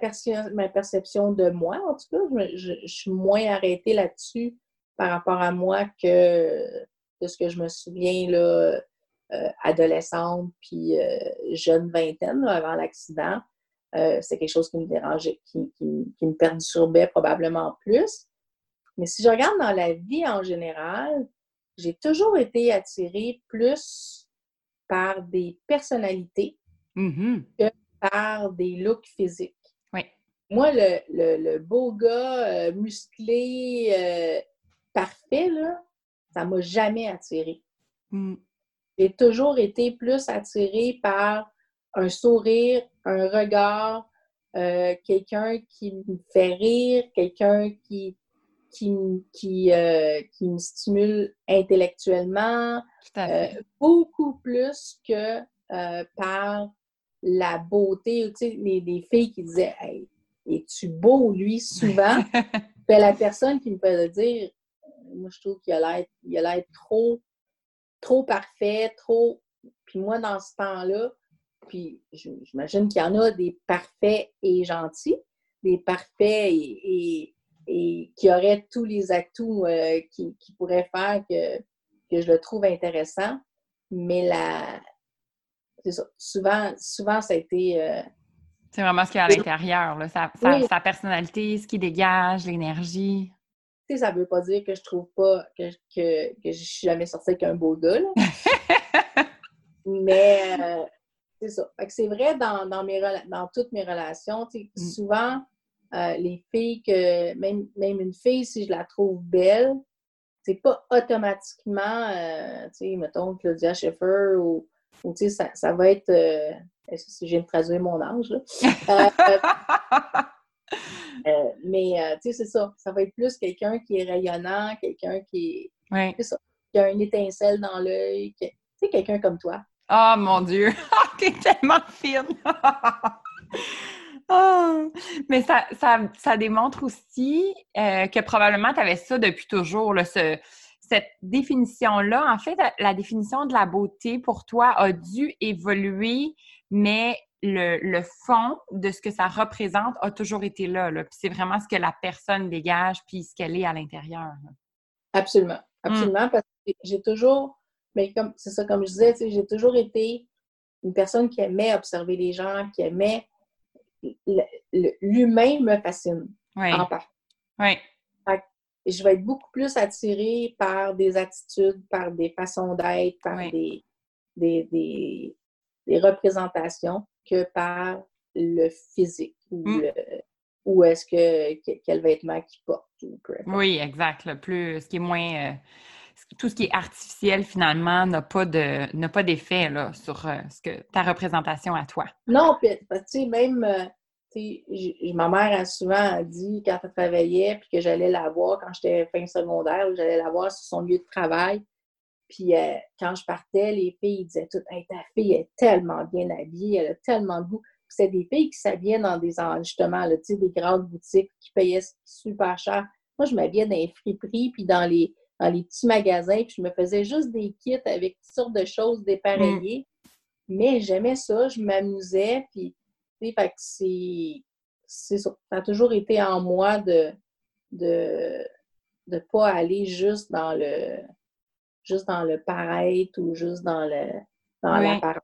ma, perception de moi, en tout cas, je, suis moins arrêtée là-dessus par rapport à moi que de ce que je me souviens là, euh, adolescente puis jeune vingtaine avant l'accident. Euh, c'est quelque chose qui me dérangeait, qui, me perturbait probablement plus. Mais si je regarde dans la vie en général, j'ai toujours été attirée plus par des personnalités mm-hmm. que par des looks physiques. Oui. Moi, le, beau gars euh, musclé, euh, parfait, là, ça m'a jamais attirée. Mm. J'ai toujours été plus attirée par un sourire, un regard, euh, quelqu'un qui me fait rire, quelqu'un qui, qui, qui, euh, qui, me stimule intellectuellement, euh, beaucoup plus que par la beauté. Tu sais, les, filles qui disaient Hey, es-tu beau, lui, souvent? ben, la personne qui me peut dire Moi, je trouve qu'il a l'air trop, trop parfait, trop. Puis moi, dans ce temps-là, puis j'imagine qu'il y en a des parfaits et gentils, des parfaits et, qui auraient tous les atouts euh, qui, pourraient faire que, je le trouve intéressant. Mais la, souvent, souvent, ça a été. Euh, c'est vraiment ce qu'il y a à l'intérieur, sa, personnalité, ce qui dégage, l'énergie. Tu sais, ça ne veut pas dire que je trouve pas que, que, que je suis jamais sortie avec un beau gars. Mais euh, c'est ça. c'est vrai dans, dans, toutes mes relations. Mm. Souvent, euh, les filles que, même, même une fille, si je la trouve belle, c'est pas automatiquement, tu sais, mettons Claudia Schiffer ou, ou tu sais, ça, ça, va être. Euh, est-ce que je viens de traduire mon âge, là? mais, tu sais, c'est ça. Ça va être plus quelqu'un qui est rayonnant, quelqu'un qui est. Ça. Qui a une étincelle dans l'œil. Tu sais, quelqu'un comme toi. Oh mon Dieu! T'es tellement fine! oh. Mais ça, ça, démontre aussi euh, que probablement tu avais ça depuis toujours, cette définition-là. En fait, la définition de la beauté pour toi a dû évoluer, mais le, fond de ce que ça représente a toujours été là. Puis c'est vraiment ce que la personne dégage puis ce qu'elle est à l'intérieur. Absolument. Absolument. Parce que j'ai toujours mais comme c'est ça, comme je disais, j'ai toujours été une personne qui aimait observer les gens, qui aimait l'humain me fascine. Oui. Oui. Je vais être beaucoup plus attirée par des attitudes, par des façons d'être, par des, des, représentations que par le physique ou, mm. ou est-ce que quel vêtement qu'il porte. oui, exact. Le plus, ce qui est moins. Euh, tout ce qui est artificiel, finalement, n'a pas de n'a pas d'effet sur euh, ce que, ta représentation à toi. Non, puis, tu sais, même. Euh, ma mère a souvent dit quand elle travaillait, puis que j'allais la voir quand j'étais fin secondaire, j'allais la voir sur son lieu de travail. Puis euh, quand je partais, les filles disaient toutes hey, ta fille est tellement bien habillée, elle a tellement de goût. C'était des filles qui s'habillaient dans des justement là, des grandes boutiques qui payaient super cher. Moi, je m'habillais dans les friperies puis dans les, dans les petits magasins, puis je me faisais juste des kits avec toutes sortes de choses dépareillées. Mm. Mais j'aimais ça, je m'amusais, puis fait que c'est, ça a toujours été en moi de de de pas aller juste dans le juste dans le paraître ou juste dans le dans l'apparence.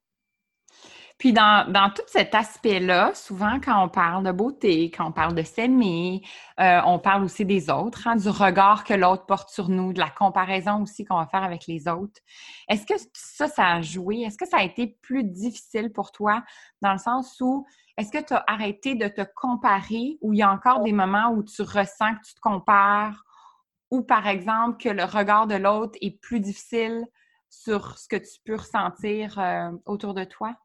Puis dans, tout cet aspect-là, souvent quand on parle de beauté, quand on parle de s'aimer, euh, on parle aussi des autres, hein, du regard que l'autre porte sur nous, de la comparaison aussi qu'on va faire avec les autres. Est-ce que ça, ça a joué? Est-ce que ça a été plus difficile pour toi dans le sens où est-ce que tu as arrêté de te comparer ou il y a encore des moments où tu ressens que tu te compares? Ou par exemple que le regard de l'autre est plus difficile sur ce que tu peux ressentir euh, autour de toi?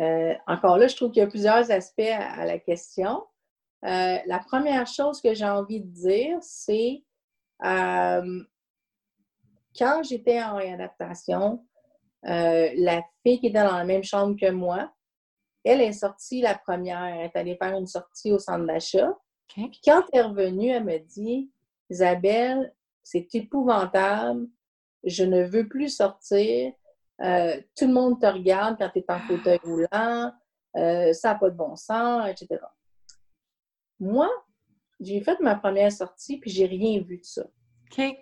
Euh, encore là, je trouve qu'il y a plusieurs aspects à, la question. Euh, la première chose que j'ai envie de dire, c'est quand j'étais en réadaptation, la fille qui était dans la même chambre que moi, elle est sortie la première. Elle est allée faire une sortie au centre d'achat. Puis quand elle est revenue, elle me dit Isabelle, c'est épouvantable. Je ne veux plus sortir. Euh, tout le monde te regarde quand tu es en fauteuil roulant. Euh, ça n'a pas de bon sens, etc. Moi, j'ai fait ma première sortie, puis j'ai rien vu de ça. OK.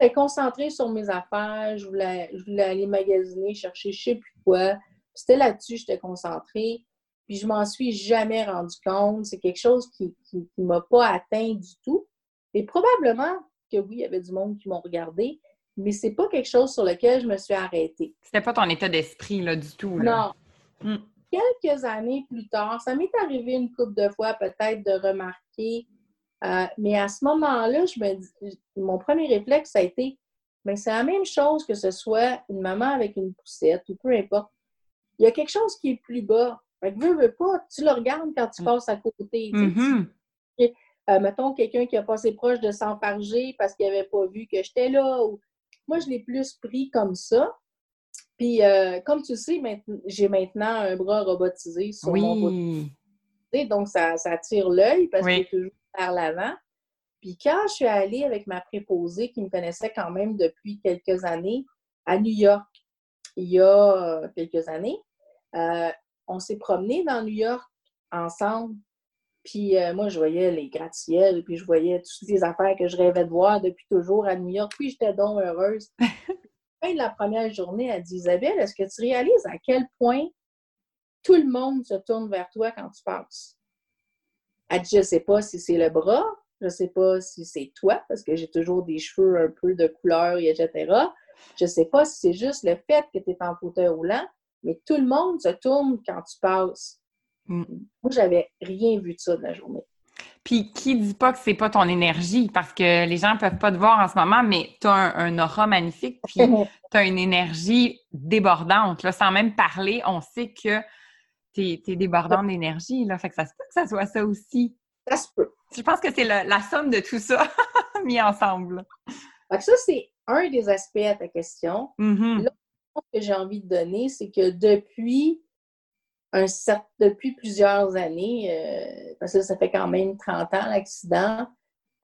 J'étais concentrée sur mes affaires. Je voulais, je voulais aller magasiner, chercher je sais plus quoi. C'était là-dessus, j'étais concentrée. Puis je m'en suis jamais rendu compte. C'est quelque chose qui ne m'a pas atteint du tout. Et probablement que oui, il y avait du monde qui m'ont regardé, mais c'est pas quelque chose sur lequel je me suis arrêtée. C'était pas ton état d'esprit, là, du tout. Non. Hmm. Quelques années plus tard, ça m'est arrivé une couple de fois peut-être de remarquer, euh, mais à ce moment-là, je me dis, mon premier réflexe, ça a été, mais c'est la même chose que ce soit une maman avec une poussette ou peu importe il y a quelque chose qui est plus bas. Fait que veux, veux pas, tu le regardes quand tu mm. passes à côté. Mm-hmm. Euh, mettons quelqu'un qui a passé proche de s'enfarger parce qu'il n'avait pas vu que j'étais là. Moi, je l'ai plus pris comme ça. Puis, euh, comme tu sais, j'ai maintenant un bras robotisé sur mon bras. Donc, ça, ça attire l'œil parce qu'il est toujours vers l'avant. Puis, quand je suis allée avec ma préposée qui me connaissait quand même depuis quelques années à New York, il y a euh, quelques années. Euh, on s'est promené dans New York ensemble. Puis euh, moi, je voyais les gratte-ciels, puis je voyais toutes les affaires que je rêvais de voir depuis toujours à New York. Puis j'étais donc heureuse. fin de la première journée, elle dit Isabelle, est-ce que tu réalises à quel point tout le monde se tourne vers toi quand tu passes? Elle dit Je ne sais pas si c'est le bras, je ne sais pas si c'est toi, parce que j'ai toujours des cheveux un peu de couleur, etc. Je ne sais pas si c'est juste le fait que tu es en fauteuil roulant, mais tout le monde se tourne quand tu passes. Mm. Moi, j'avais rien vu de ça de la journée. Puis qui dit pas que c'est pas ton énergie? Parce que les gens peuvent pas te voir en ce moment, mais tu as un, aura magnifique, puis tu as une énergie débordante. Là, sans même parler, on sait que tu es, débordant d'énergie. Fait que ça se peut que ça soit ça aussi. Ça se peut. Je pense que c'est la somme de tout ça mis ensemble. Fait que ça, c'est un des aspects à ta question. Mm-hmm. L'autre que j'ai envie de donner, c'est que depuis un certain, depuis plusieurs années, euh, parce que ça fait quand même 30 ans l'accident,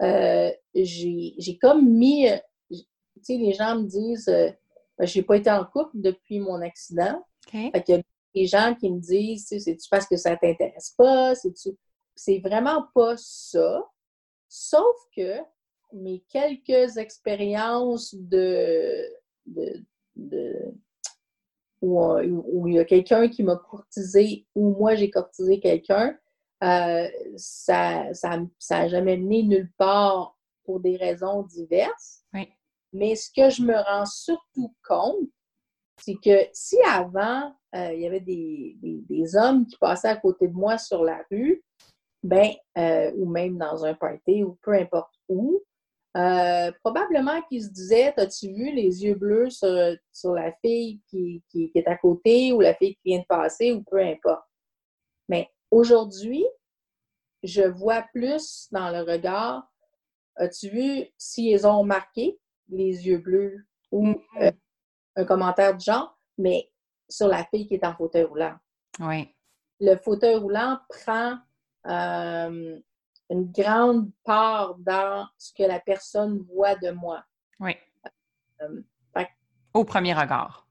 euh, j'ai comme mis, euh, tu sais, les gens me disent, ben, j'ai pas été en couple depuis mon accident. Fait qu'il y a des gens qui me disent, c'est-tu parce que ça t'intéresse pas? C'est vraiment pas ça. Sauf que mes quelques expériences de, où, il y a quelqu'un qui m'a courtisé ou moi j'ai courtisé quelqu'un, euh, ça n'a ça, ça jamais mené nulle part pour des raisons diverses. Mais ce que je me rends surtout compte, c'est que si avant, euh, il y avait des, des, hommes qui passaient à côté de moi sur la rue, ben, euh, ou même dans un party, ou peu importe où, euh, probablement qu'ils se disaient As-tu vu les yeux bleus sur, sur la fille qui, qui, est à côté, ou la fille qui vient de passer, ou peu importe. Mais aujourd'hui, je vois plus dans le regard As-tu vu s'ils ont marqué les yeux bleus ou mm-hmm un commentaire du genre, mais sur la fille qui est en fauteuil roulant. Oui. Le fauteuil roulant prend euh, une grande part dans ce que la personne voit de moi. Oui. Euh, Au premier regard.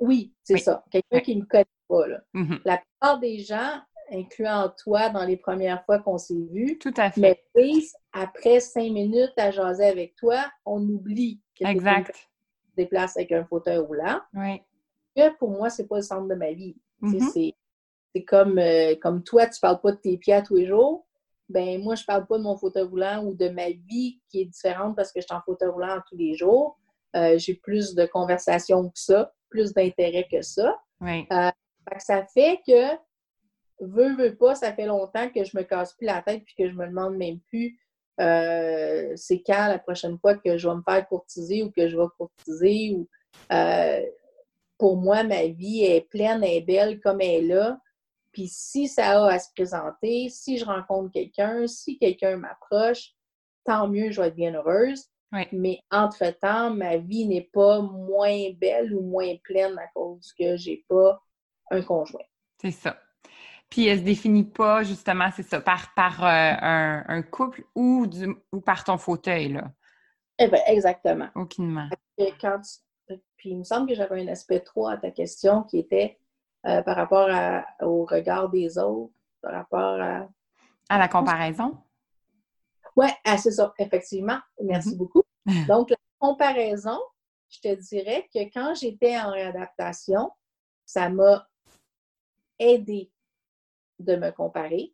Oui, c'est ça. Quelqu'un qui ne me connaît pas. Mm-hmm. La plupart des gens, incluant toi dans les premières fois qu'on s'est vu, Tout à fait. mais après cinq minutes à jaser avec toi, on oublie. Exact déplace avec un fauteuil roulant. Oui. Que pour moi, c'est pas le centre de ma vie. Mm-hmm. C'est comme, euh, comme toi, tu parles pas de tes pieds à tous les jours. Ben moi, je parle pas de mon fauteuil roulant ou de ma vie qui est différente parce que je suis en fauteuil roulant tous les jours. Euh, j'ai plus de conversations que ça, plus d'intérêt que ça. Oui. Euh, ça fait que, veux, veux pas, ça fait longtemps que je me casse plus la tête puis que je me demande même plus euh, c'est quand la prochaine fois que je vais me faire courtiser ou que je vais courtiser. Ou, pour moi, ma vie est pleine, est belle comme elle est là. Puis si ça a à se présenter, si je rencontre quelqu'un, si quelqu'un m'approche, tant mieux, je vais être bien heureuse. Mais entre-temps, ma vie n'est pas moins belle ou moins pleine à cause que j'ai pas un conjoint. C'est ça. Puis elle se définit pas, justement, c'est ça, par, par euh, un, couple ou, du, ou par ton fauteuil, là? Eh bien, exactement. Aucunement. Quand puis il me semble que j'avais un aspect 3 à ta question qui était euh, par rapport au regard des autres, par rapport à... À la comparaison? Oui, ah, c'est ça, effectivement. Merci mm-hmm. beaucoup. Donc, la comparaison, je te dirais que quand j'étais en réadaptation, ça m'a aidé de me comparer.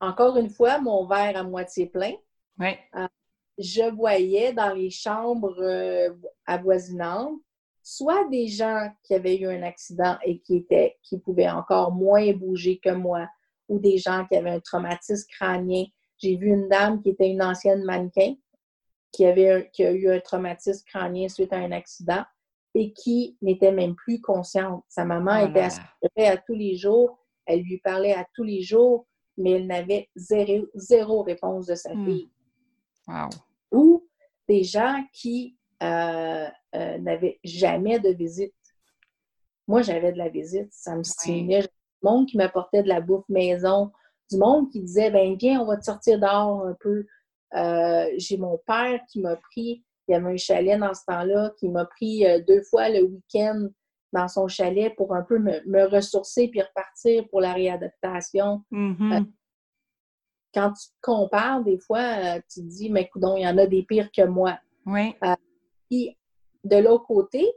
Encore une fois, mon verre à moitié plein. Euh, je voyais dans les chambres euh, avoisinantes soit des gens qui avaient eu un accident et qui étaient, qui pouvaient encore moins bouger que moi, ou des gens qui avaient un traumatisme crânien. J'ai vu une dame qui était une ancienne mannequin qui avait qui a eu un traumatisme crânien suite à un accident et qui n'était même plus consciente. Sa maman oh était assurée à tous les jours elle lui parlait à tous les jours, mais elle n'avait zéro, réponse de sa hmm. fille. Ou des gens qui euh, euh, n'avaient jamais de visite. Moi, j'avais de la visite, ça me stimulait. Du monde qui m'apportait de la bouffe maison, du monde qui disait ben viens, on va te sortir dehors un peu. Euh, j'ai mon père qui m'a pris, il y avait un chalet dans ce temps-là, qui m'a pris deux fois le week-end dans son chalet pour un peu me, ressourcer puis repartir pour la réadaptation. Mm-hmm. Euh, quand tu te compares, des fois, euh, tu te dis, mais écoute, il y en a des pires que moi. Oui. Euh, puis, de l'autre côté,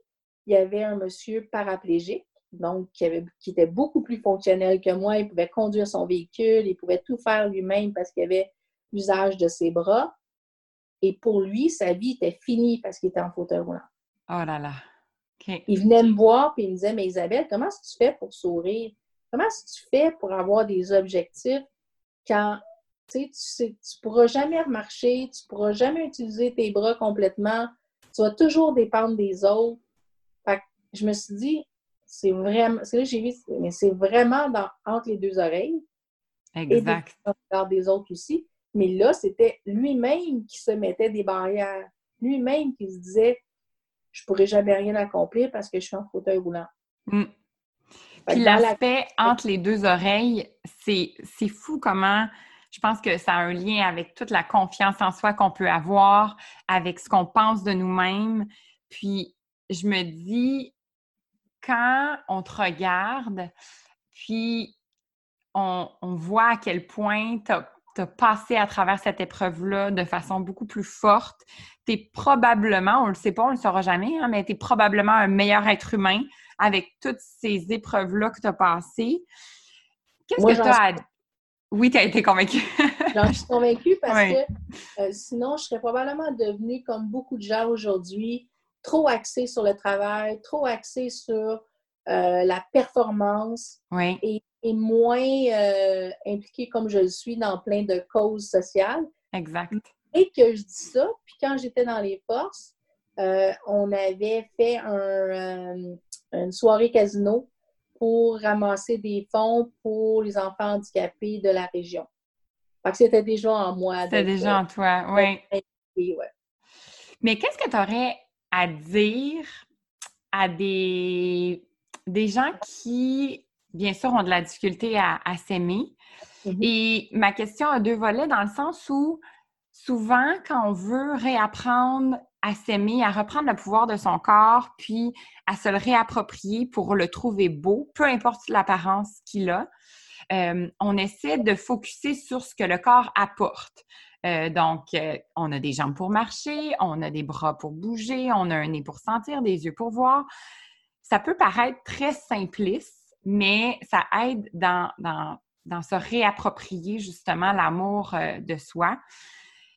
il y avait un monsieur paraplégique, donc qui, avait, qui était beaucoup plus fonctionnel que moi. Il pouvait conduire son véhicule, il pouvait tout faire lui-même parce qu'il avait l'usage de ses bras. Et pour lui, sa vie était finie parce qu'il était en fauteuil roulant. Oh là là. Il venait me voir et il me disait Mais Isabelle, comment est-ce que tu fais pour sourire? Comment est-ce que tu fais pour avoir des objectifs quand tu ne tu pourras jamais marcher, tu ne pourras jamais utiliser tes bras complètement, tu vas toujours dépendre des autres. je me suis dit, c'est vraiment, c'est là j'ai vu, mais c'est vraiment dans, entre les deux oreilles. Exact. Et des autres aussi. Mais là, c'était lui-même qui se mettait des barrières. Lui-même qui se disait, je pourrais jamais rien accomplir parce que je suis en fauteuil roulant. Mm. Puis l'aspect entre les deux oreilles, c'est fou comment je pense que ça a un lien avec toute la confiance en soi qu'on peut avoir, avec ce qu'on pense de nous-mêmes. Puis je me dis, quand on te regarde, puis on, on voit à quel point tu as passé à travers cette épreuve-là de façon beaucoup plus forte. Tu es probablement, on le sait pas, on le saura jamais, hein, mais tu es probablement un meilleur être humain avec toutes ces épreuves-là que tu as passées. Qu'est-ce que tu as à... Oui, tu as été convaincue. J'en suis convaincue parce que euh, sinon, je serais probablement devenue, comme beaucoup de gens aujourd'hui, trop axée sur le travail, trop axée sur euh, la performance et, moins euh, impliquée comme je le suis dans plein de causes sociales. Exact. Et que je dis ça, puis quand j'étais dans les forces, on avait fait une soirée casino pour ramasser des fonds pour les enfants handicapés de la région. Fait que c'était déjà en moi. C'était déjà en toi, oui. Mais qu'est-ce que tu aurais à dire à des, des gens qui, bien sûr, ont de la difficulté à, s'aimer? Mm-hmm. Et ma question a deux volets dans le sens où souvent, quand on veut réapprendre à s'aimer, à reprendre le pouvoir de son corps, puis à se le réapproprier pour le trouver beau, peu importe l'apparence qu'il a. Euh, on essaie de focuser sur ce que le corps apporte. Euh, donc, euh, on a des jambes pour marcher, on a des bras pour bouger, on a un nez pour sentir, des yeux pour voir. Ça peut paraître très simpliste, mais ça aide dans, dans, dans se réapproprier justement l'amour de soi.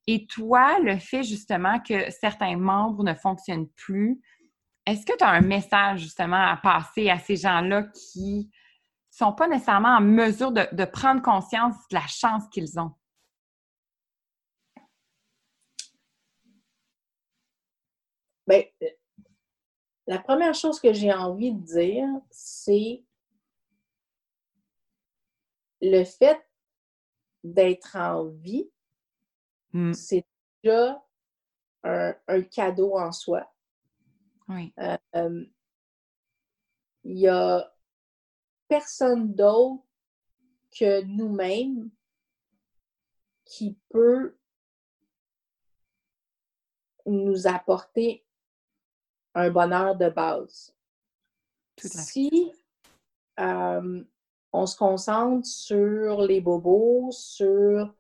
Et toi, le fait justement que certains membres ne fonctionnent plus, est-ce que tu as un message justement à passer à ces gens-là qui sont pas nécessairement en mesure de, prendre conscience de la chance qu'ils ont? Bien, la première chose que j'ai envie de dire, c'est le fait d'être en vie, Mm. C'est déjà un, cadeau en soi. Oui. Euh, il n'y a personne d'autre que nous-mêmes qui peut nous apporter un bonheur de base. Si euh, on se concentre sur les bobos, sur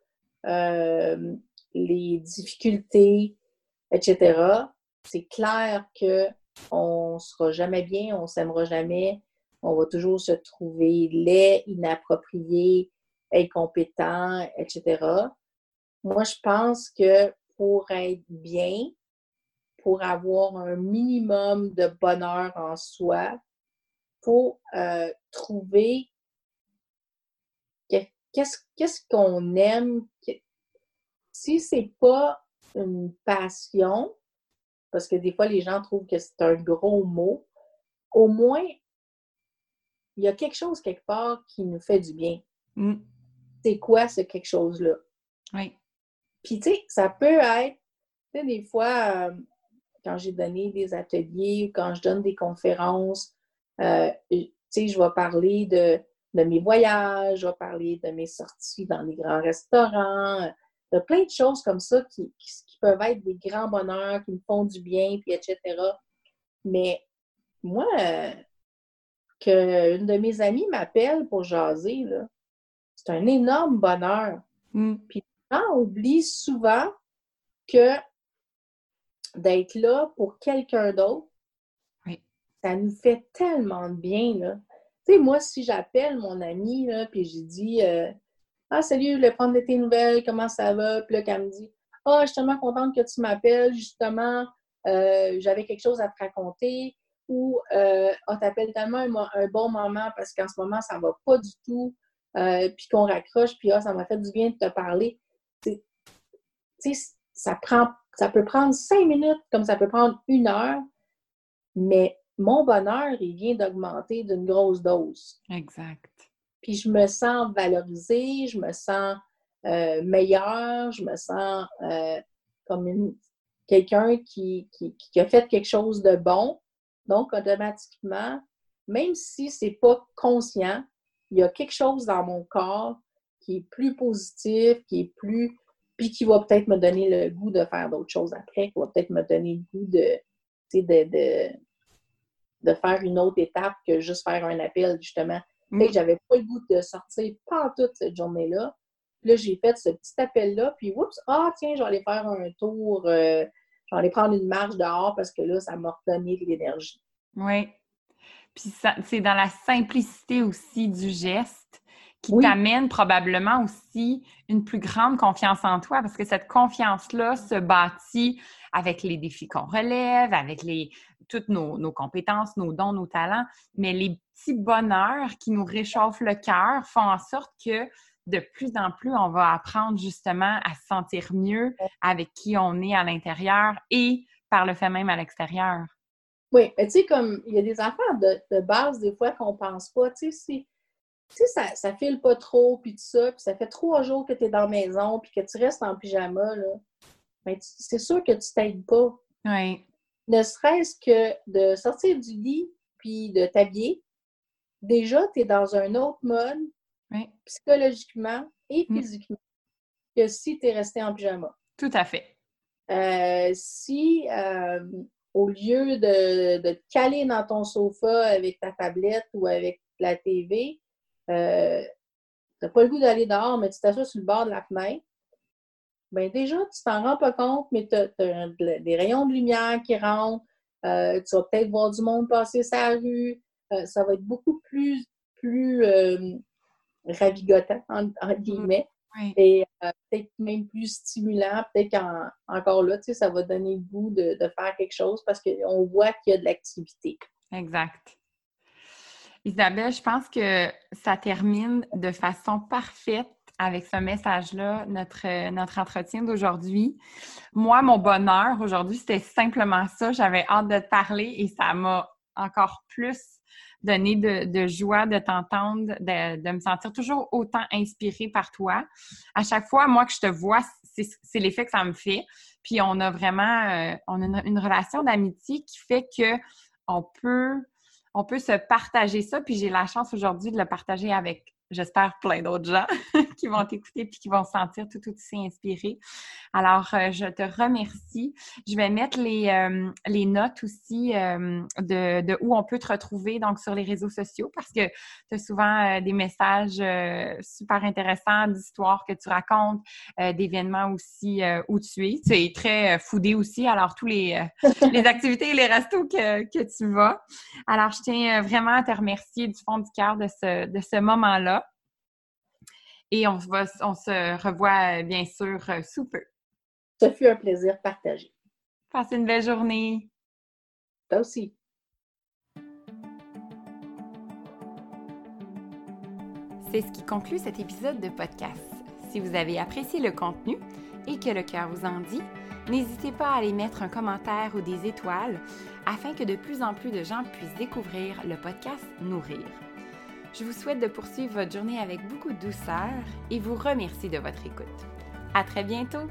euh, les difficultés, etc., c'est clair qu'on ne sera jamais bien, on s'aimera jamais, on va toujours se trouver laid, inapproprié, incompétent, etc. Moi, je pense que pour être bien, pour avoir un minimum de bonheur en soi, faut euh, trouver qu'est-ce qu'on aime, si c'est pas une passion, parce que des fois les gens trouvent que c'est un gros mot, au moins il y a quelque chose quelque part qui nous fait du bien. Mm. C'est quoi ce quelque chose-là? Oui. Puis tu sais, ça peut être, tu sais, des fois, euh, quand j'ai donné des ateliers, quand je donne des conférences, euh, tu sais, je vais parler de, de mes voyages, je vais parler de mes sorties dans les grands restaurants, il y a plein de choses comme ça qui, peuvent être des grands bonheurs, qui me font du bien, puis etc. Mais moi, qu'une de mes amies m'appelle pour jaser, c'est un énorme bonheur. Mm. Puis on oublie souvent que d'être là pour quelqu'un d'autre, ça nous fait tellement de bien. Là. Tu sais, moi, si j'appelle mon ami, puis j'ai dit euh, ah, salut, je prendre tes nouvelles, comment ça va? Puis là, qu'elle me dit Ah, je suis tellement contente que tu m'appelles, justement, euh, j'avais quelque chose à te raconter. Ou euh, oh, t'appelles tellement un, bon moment parce qu'en ce moment, ça va pas du tout. Euh, puis qu'on raccroche, puis ah, ça m'a fait du bien de te parler. Tu sais, ça prend, ça peut prendre cinq minutes, comme ça peut prendre une heure, mais mon bonheur, il vient d'augmenter d'une grosse dose. Exact puis je me sens valorisée, je me sens euh, meilleure, je me sens euh, comme quelqu'un qui, a fait quelque chose de bon. Donc, automatiquement, même si ce n'est pas conscient, il y a quelque chose dans mon corps qui est plus positif, qui est plus. puis qui va peut-être me donner le goût de faire d'autres choses après, qui va peut-être me donner le goût de, de, de faire une autre étape que juste faire un appel, justement. Mm. J'avais pas le goût de sortir pas toute cette journée-là. Là, j'ai fait ce petit appel-là, puis oups, ah tiens, je vais aller faire un tour, euh, aller prendre une marche dehors parce que là, ça m'a redonné de l'énergie. Oui. Puis c'est dans la simplicité aussi du geste qui t'amène probablement aussi une plus grande confiance en toi parce que cette confiance-là se bâtit avec les défis qu'on relève, avec les, toutes nos, nos, compétences, nos dons, nos talents, mais les petits bonheurs qui nous réchauffent le cœur font en sorte que de plus en plus, on va apprendre justement à se sentir mieux avec qui on est à l'intérieur et par le fait même à l'extérieur. Oui, mais tu sais, comme il y a des affaires de, base, des fois, qu'on pense pas. Tu sais, si, ça, ça file pas trop, puis tout ça, puis ça fait trois jours que tu es dans la maison, puis que tu restes en pyjama, là, ben, c'est sûr que tu t'aides pas. Oui. Ne serait-ce que de sortir du lit, puis de t'habiller, déjà, tu es dans un autre mode, psychologiquement et mm. physiquement, que si tu es resté en pyjama. Tout à fait. Euh, si euh, au lieu de, te caler dans ton sofa avec ta tablette ou avec la TV, euh, tu n'as pas le goût d'aller dehors, mais tu t'assois sur le bord de la fenêtre, bien déjà, tu t'en rends pas compte, mais tu as, des rayons de lumière qui rentrent, euh, tu vas peut-être voir du monde passer sa rue, euh, ça va être beaucoup plus, plus ravigotant, en, mm. guillemets. Et euh, peut-être même plus stimulant, peut-être qu'encore là, tu sais, ça va donner le goût de, faire quelque chose parce qu'on voit qu'il y a de l'activité. Exact. Isabelle, je pense que ça termine de façon parfaite avec ce message-là, notre, notre entretien d'aujourd'hui. Moi, mon bonheur aujourd'hui, c'était simplement ça. J'avais hâte de te parler et ça m'a encore plus donner de, joie de t'entendre, de, me sentir toujours autant inspirée par toi. À chaque fois, moi, que je te vois, c'est l'effet que ça me fait. Puis on a vraiment euh, on a une, relation d'amitié qui fait que on peut, on peut se partager ça. Puis j'ai la chance aujourd'hui de le partager avec j'espère, plein d'autres gens qui vont t'écouter puis qui vont se sentir tout aussi inspirés. Alors, euh, je te remercie. Je vais mettre les, euh, les notes aussi euh, de, de, où on peut te retrouver donc sur les réseaux sociaux parce que tu as souvent des messages super intéressants, d'histoires que tu racontes, d'événements aussi où tu es. Tu es très foodé aussi, alors tous les, les activités et les restos que, que tu vas. Alors, je tiens vraiment à te remercier du fond du cœur de ce, de ce moment-là. Et on, va, on se revoit euh, bien sûr euh, sous peu. Ça fut un plaisir partagé. Passez une belle journée. Toi aussi. C'est ce qui conclut cet épisode de podcast. Si vous avez apprécié le contenu et que le cœur vous en dit, n'hésitez pas à aller mettre un commentaire ou des étoiles afin que de plus en plus de gens puissent découvrir le podcast Nourrir. Je vous souhaite de poursuivre votre journée avec beaucoup de douceur et vous remercie de votre écoute. À très bientôt!